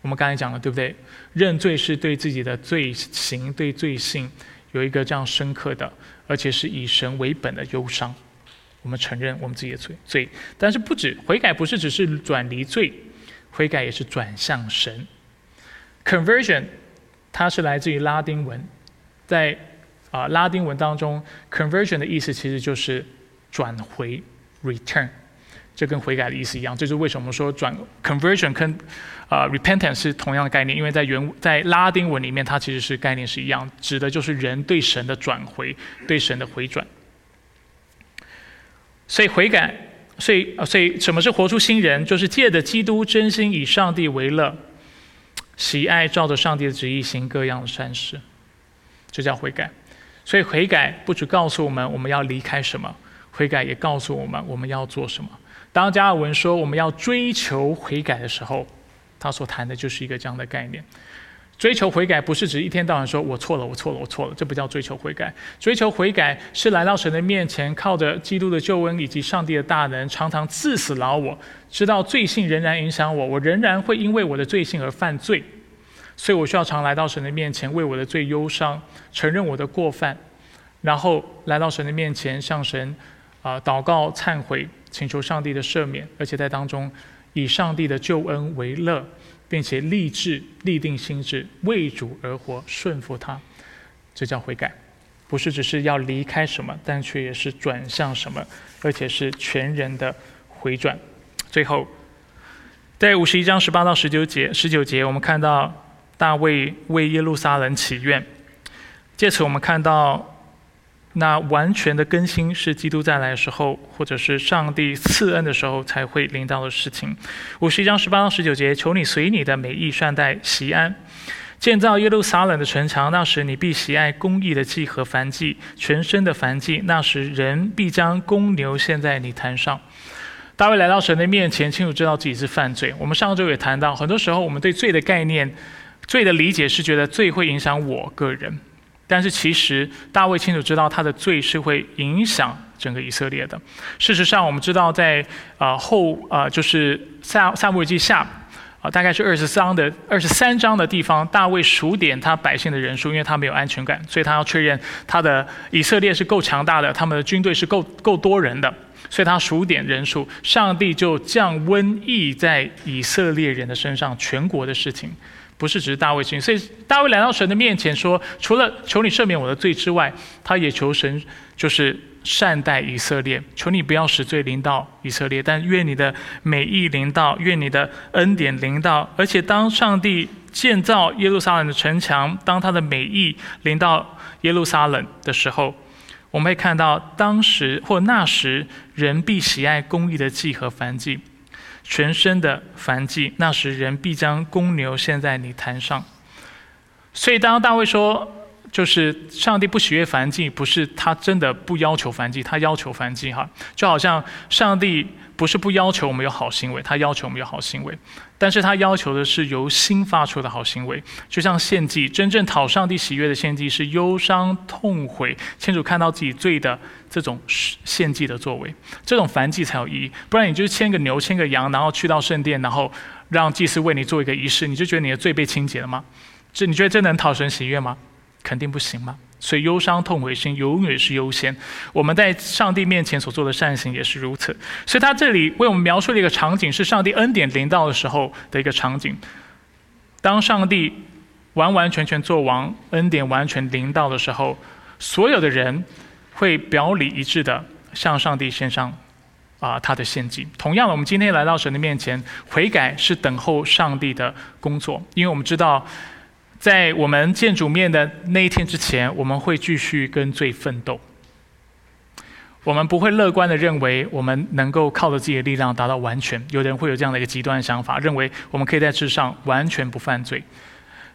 我们刚才讲了，对不对？认罪是对自己的罪行、对罪性有一个这样深刻的，而且是以神为本的忧伤。我们承认我们自己的罪，罪，但是不止悔改，不是只是转离罪，悔改也是转向神。Conversion，它是来自于拉丁文，在啊拉丁文当中，conversion 的意思其实就是转回 （return），这跟悔改的意思一样。这是为什么说转 conversion 跟啊 repentance 是同样的概念，因为在原在拉丁文里面，它其实是概念是一样，指的就是人对神的转回，对神的回转。所以悔改，所以所以什么是活出新人？就是借着基督真心以上帝为乐。喜爱照着上帝的旨意行各样的善事，这叫悔改。所以悔改不只告诉我们我们要离开什么，悔改也告诉我们我们要做什么。当加尔文说我们要追求悔改的时候，他所谈的就是一个这样的概念。追求悔改不是指一天到晚说我错了，我错了，我错了，这不叫追求悔改。追求悔改是来到神的面前，靠着基督的救恩以及上帝的大能，常常致死老我。知道罪性仍然影响我，我仍然会因为我的罪性而犯罪，所以我需要常来到神的面前，为我的罪忧伤，承认我的过犯，然后来到神的面前，向神啊祷告、忏悔，请求上帝的赦免，而且在当中以上帝的救恩为乐，并且立志、立定心志为主而活，顺服他，这叫悔改，不是只是要离开什么，但却也是转向什么，而且是全人的回转。最后，在五十一章十八到十九节，十九节我们看到大卫为耶路撒冷祈愿，借此我们看到那完全的更新是基督再来的时候，或者是上帝赐恩的时候才会临到的事情。五十一章十八到十九节，求你随你的美意善待西安，建造耶路撒冷的城墙。那时你必喜爱公义的祭和燔祭，全身的燔祭。那时人必将公牛献在你坛上。大卫来到神的面前，清楚知道自己是犯罪。我们上周也谈到，很多时候我们对罪的概念、罪的理解是觉得罪会影响我个人，但是其实大卫清楚知道他的罪是会影响整个以色列的。事实上，我们知道在啊后啊就是撒撒母耳记下啊大概是二十三的二十三章的地方，大卫数点他百姓的人数，因为他没有安全感，所以他要确认他的以色列是够强大的，他们的军队是够够多人的。所以他数点人数，上帝就降瘟疫在以色列人的身上，全国的事情，不是只是大卫事情。所以大卫来到神的面前说：“除了求你赦免我的罪之外，他也求神就是善待以色列，求你不要使罪临到以色列，但愿你的美意临到，愿你的恩典临到。而且当上帝建造耶路撒冷的城墙，当他的美意临到耶路撒冷的时候。”我们会看到，当时或那时，人必喜爱公义的祭和燔祭，全身的燔祭。那时人必将公牛献在泥坛上。所以，当大卫说，就是上帝不喜悦燔祭，不是他真的不要求燔祭，他要求燔祭哈，就好像上帝。不是不要求我们有好行为，他要求我们有好行为，但是他要求的是由心发出的好行为。就像献祭，真正讨上帝喜悦的献祭是忧伤痛悔，清楚看到自己罪的这种献祭的作为，这种燔祭才有意义。不然你就是牵个牛、牵个羊，然后去到圣殿，然后让祭司为你做一个仪式，你就觉得你的罪被清洁了吗？这你觉得这能讨神喜悦吗？肯定不行吗？所以忧伤痛悔心永远是优先。我们在上帝面前所做的善行也是如此。所以他这里为我们描述了一个场景，是上帝恩典临到的时候的一个场景。当上帝完完全全做王，恩典完全临到的时候，所有的人会表里一致的向上帝献上啊他的献祭。同样的，我们今天来到神的面前，悔改是等候上帝的工作，因为我们知道。在我们见主面的那一天之前，我们会继续跟罪奋斗。我们不会乐观的认为我们能够靠着自己的力量达到完全。有的人会有这样的一个极端想法，认为我们可以在世上完全不犯罪。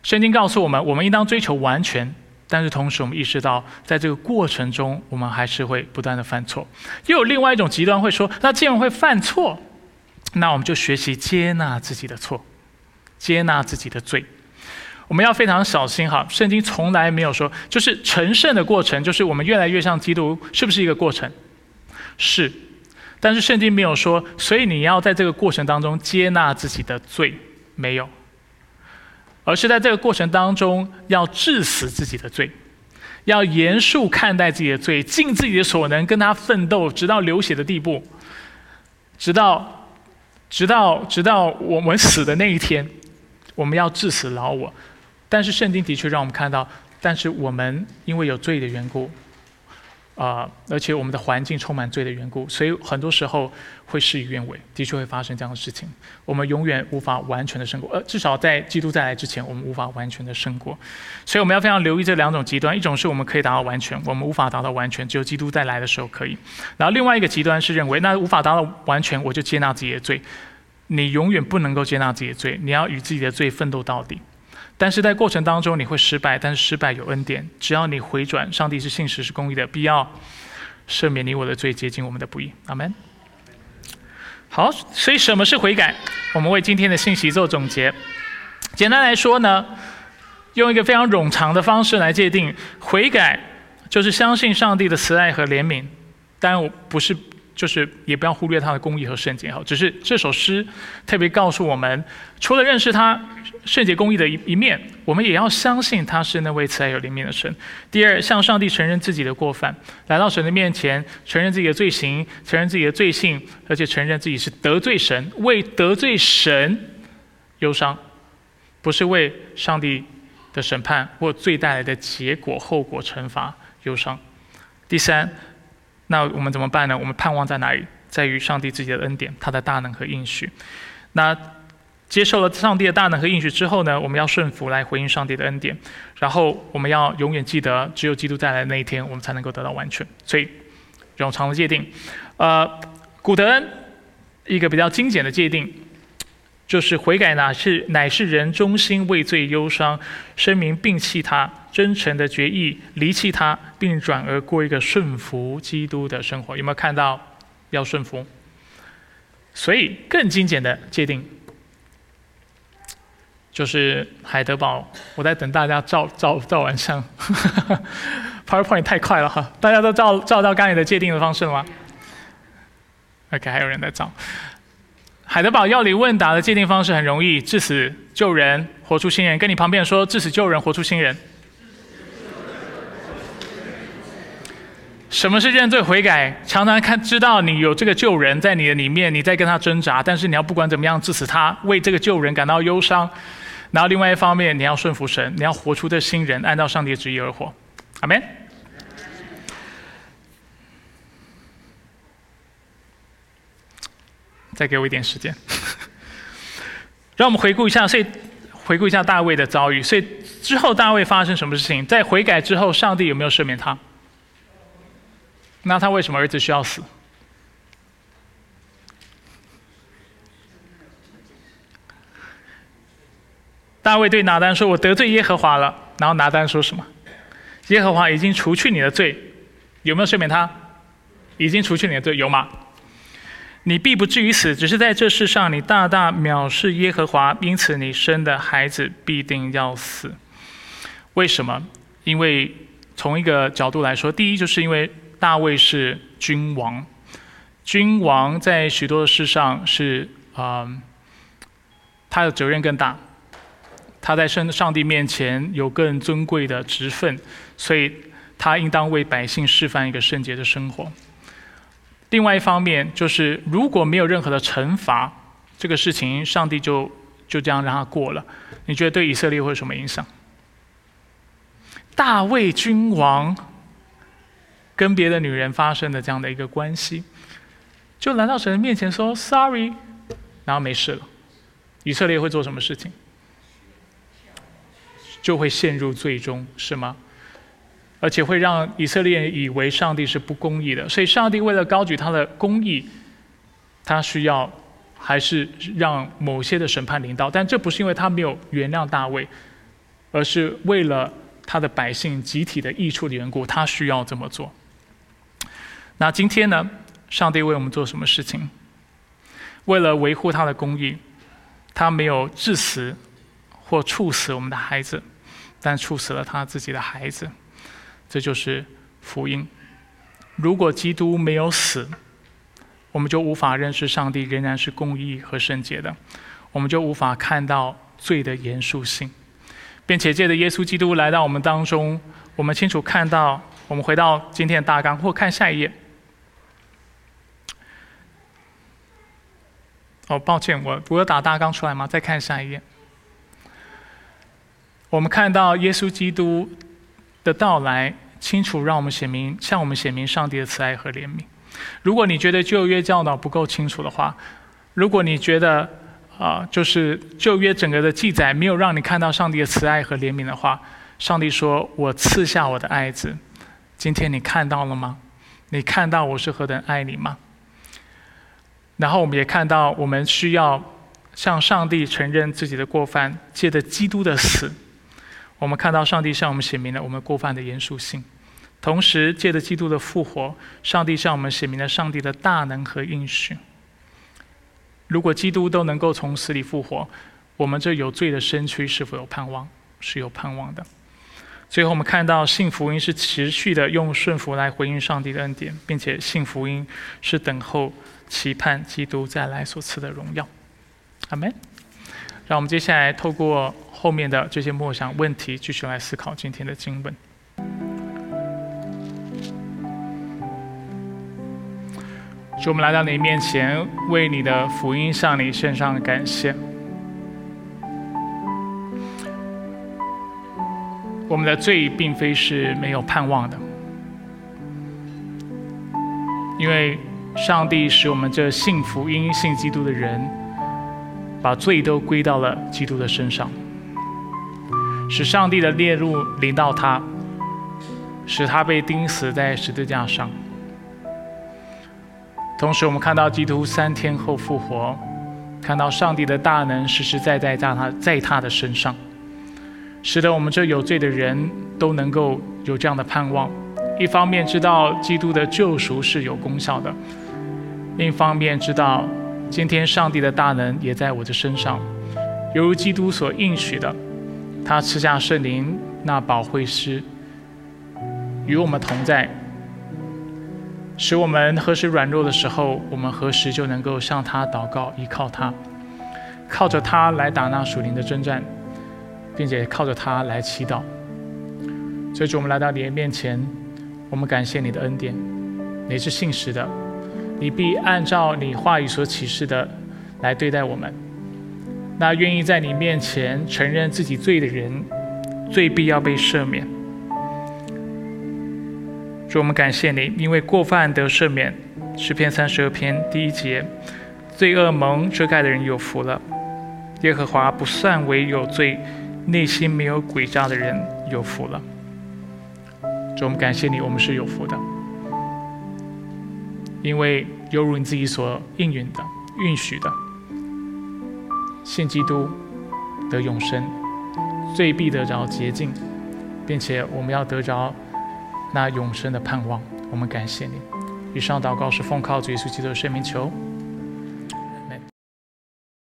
圣经告诉我们，我们应当追求完全，但是同时我们意识到，在这个过程中，我们还是会不断的犯错。又有另外一种极端会说，那既然会犯错，那我们就学习接纳自己的错，接纳自己的罪。我们要非常小心哈，圣经从来没有说，就是成圣的过程，就是我们越来越像基督，是不是一个过程？是，但是圣经没有说，所以你要在这个过程当中接纳自己的罪，没有，而是在这个过程当中要致死自己的罪，要严肃看待自己的罪，尽自己的所能跟他奋斗，直到流血的地步，直到，直到，直到我们死的那一天，我们要致死老我。但是圣经的确让我们看到，但是我们因为有罪的缘故，啊，而且我们的环境充满罪的缘故，所以很多时候会事与愿违，的确会发生这样的事情。我们永远无法完全的胜过，呃，至少在基督再来之前，我们无法完全的胜过。所以我们要非常留意这两种极端：一种是我们可以达到完全，我们无法达到完全，只有基督再来的时候可以；然后另外一个极端是认为，那无法达到完全，我就接纳自己的罪。你永远不能够接纳自己的罪，你要与自己的罪奋斗到底。但是在过程当中你会失败，但是失败有恩典，只要你回转，上帝是信实是公义的，必要赦免你我的罪，洁净我们的不义。阿门。好，所以什么是悔改？我们为今天的信息做总结。简单来说呢，用一个非常冗长的方式来界定，悔改就是相信上帝的慈爱和怜悯，当然我不是。就是也不要忽略他的公义和圣洁哈，只是这首诗特别告诉我们，除了认识他圣洁公义的一一面，我们也要相信他是那位慈爱有怜悯的神。第二，向上帝承认自己的过犯，来到神的面前，承认自己的罪行，承认自己的罪性，而且承认自己是得罪神，为得罪神忧伤，不是为上帝的审判或罪带来的结果、后果、惩罚忧伤。第三。那我们怎么办呢？我们盼望在哪里？在于上帝自己的恩典，他的大能和应许。那接受了上帝的大能和应许之后呢？我们要顺服来回应上帝的恩典。然后我们要永远记得，只有基督再来那一天，我们才能够得到完全。所以，冗长的界定。呃，古德恩一个比较精简的界定。就是悔改呢是乃是人忠心畏罪忧伤，声明摒弃他真诚的决意，离弃他，并转而过一个顺服基督的生活。有没有看到要顺服？所以更精简的界定，就是海德堡。我在等大家照照照完相，[LAUGHS] PowerPoint 太快了哈！大家都照照到刚才的界定的方式了吗？OK，还有人在照。海德堡药理问答的界定方式很容易：致死救人，活出新人。跟你旁边说，致死救人，活出新人。什么是认罪悔改？常常看知道你有这个救人在你的里面，你在跟他挣扎，但是你要不管怎么样致死他，为这个救人感到忧伤。然后另外一方面，你要顺服神，你要活出这新人，按照上帝的旨意而活。阿门。再给我一点时间，[LAUGHS] 让我们回顾一下。所以，回顾一下大卫的遭遇。所以之后大卫发生什么事情？在悔改之后，上帝有没有赦免他？那他为什么儿子需要死？大卫对拿单说：“我得罪耶和华了。”然后拿单说什么？耶和华已经除去你的罪，有没有赦免他？已经除去你的罪，有吗？你必不至于死，只是在这世上你大大藐视耶和华，因此你生的孩子必定要死。为什么？因为从一个角度来说，第一就是因为大卫是君王，君王在许多事上是啊，他的责任更大，他在圣上帝面前有更尊贵的职分，所以他应当为百姓示范一个圣洁的生活。另外一方面，就是如果没有任何的惩罚，这个事情上帝就就这样让他过了。你觉得对以色列会有什么影响？大卫君王跟别的女人发生的这样的一个关系，就来到神的面前说 “sorry”，然后没事了。以色列会做什么事情？就会陷入最终，是吗？而且会让以色列以为上帝是不公义的。所以，上帝为了高举他的公义，他需要还是让某些的审判领导。但这不是因为他没有原谅大卫，而是为了他的百姓集体的益处的缘故，他需要这么做。那今天呢？上帝为我们做什么事情？为了维护他的公义，他没有致死或处死我们的孩子，但处死了他自己的孩子。这就是福音。如果基督没有死，我们就无法认识上帝仍然是公义和圣洁的，我们就无法看到罪的严肃性，并且借着耶稣基督来到我们当中，我们清楚看到。我们回到今天的大纲，或看下一页。哦，抱歉，我我有打大纲出来吗？再看下一页。我们看到耶稣基督的到来，清楚让我们显明，向我们显明上帝的慈爱和怜悯。如果你觉得旧约教导不够清楚的话，如果你觉得啊，就是旧约整个的记载没有让你看到上帝的慈爱和怜悯的话，上帝说：“我赐下我的爱子。”今天你看到了吗？你看到我是何等爱你吗？然后我们也看到，我们需要向上帝承认自己的过犯，借着基督的死，我们看到上帝向我们显明了我们过犯的严肃性；同时，借着基督的复活，上帝向我们显明了上帝的大能和应许。如果基督都能够从死里复活，我们这有罪的身躯是否有盼望？是有盼望的。最后，我们看到信福音是持续的用顺服来回应上帝的恩典，并且信福音是等候。期盼基督再来所赐的荣耀，阿门。让我们接下来透过后面的这些默想问题，继续来思考今天的经文。主，我们来到你面前，为你的福音向你献上感谢。我们的罪并非是没有盼望的，因为。上帝使我们这信福音、信基督的人，把罪都归到了基督的身上，使上帝的烈怒临到他，使他被钉死在十字架上。同时，我们看到基督三天后复活，看到上帝的大能实实在在在他在他的身上，使得我们这有罪的人都能够有这样的盼望。一方面知道基督的救赎是有功效的，另一方面知道今天上帝的大能也在我的身上，犹如基督所应许的，他赐下圣灵那宝惠师与我们同在，使我们何时软弱的时候，我们何时就能够向他祷告，依靠他，靠着他来打那属灵的征战，并且靠着他来祈祷。所以，主，我们来到你的面前。我们感谢你的恩典，你是信实的，你必按照你话语所启示的来对待我们。那愿意在你面前承认自己罪的人，最必要被赦免。主，我们感谢你，因为过犯得赦免。诗篇三十二篇第一节：罪恶蒙遮盖的人有福了。耶和华不算为有罪，内心没有诡诈的人有福了。主，我们感谢你，我们是有福的，因为犹如你自己所应允的、允许的，信基督得永生，最必得着洁净，并且我们要得着那永生的盼望。我们感谢你。以上祷告是奉靠主耶稣基督的圣名求。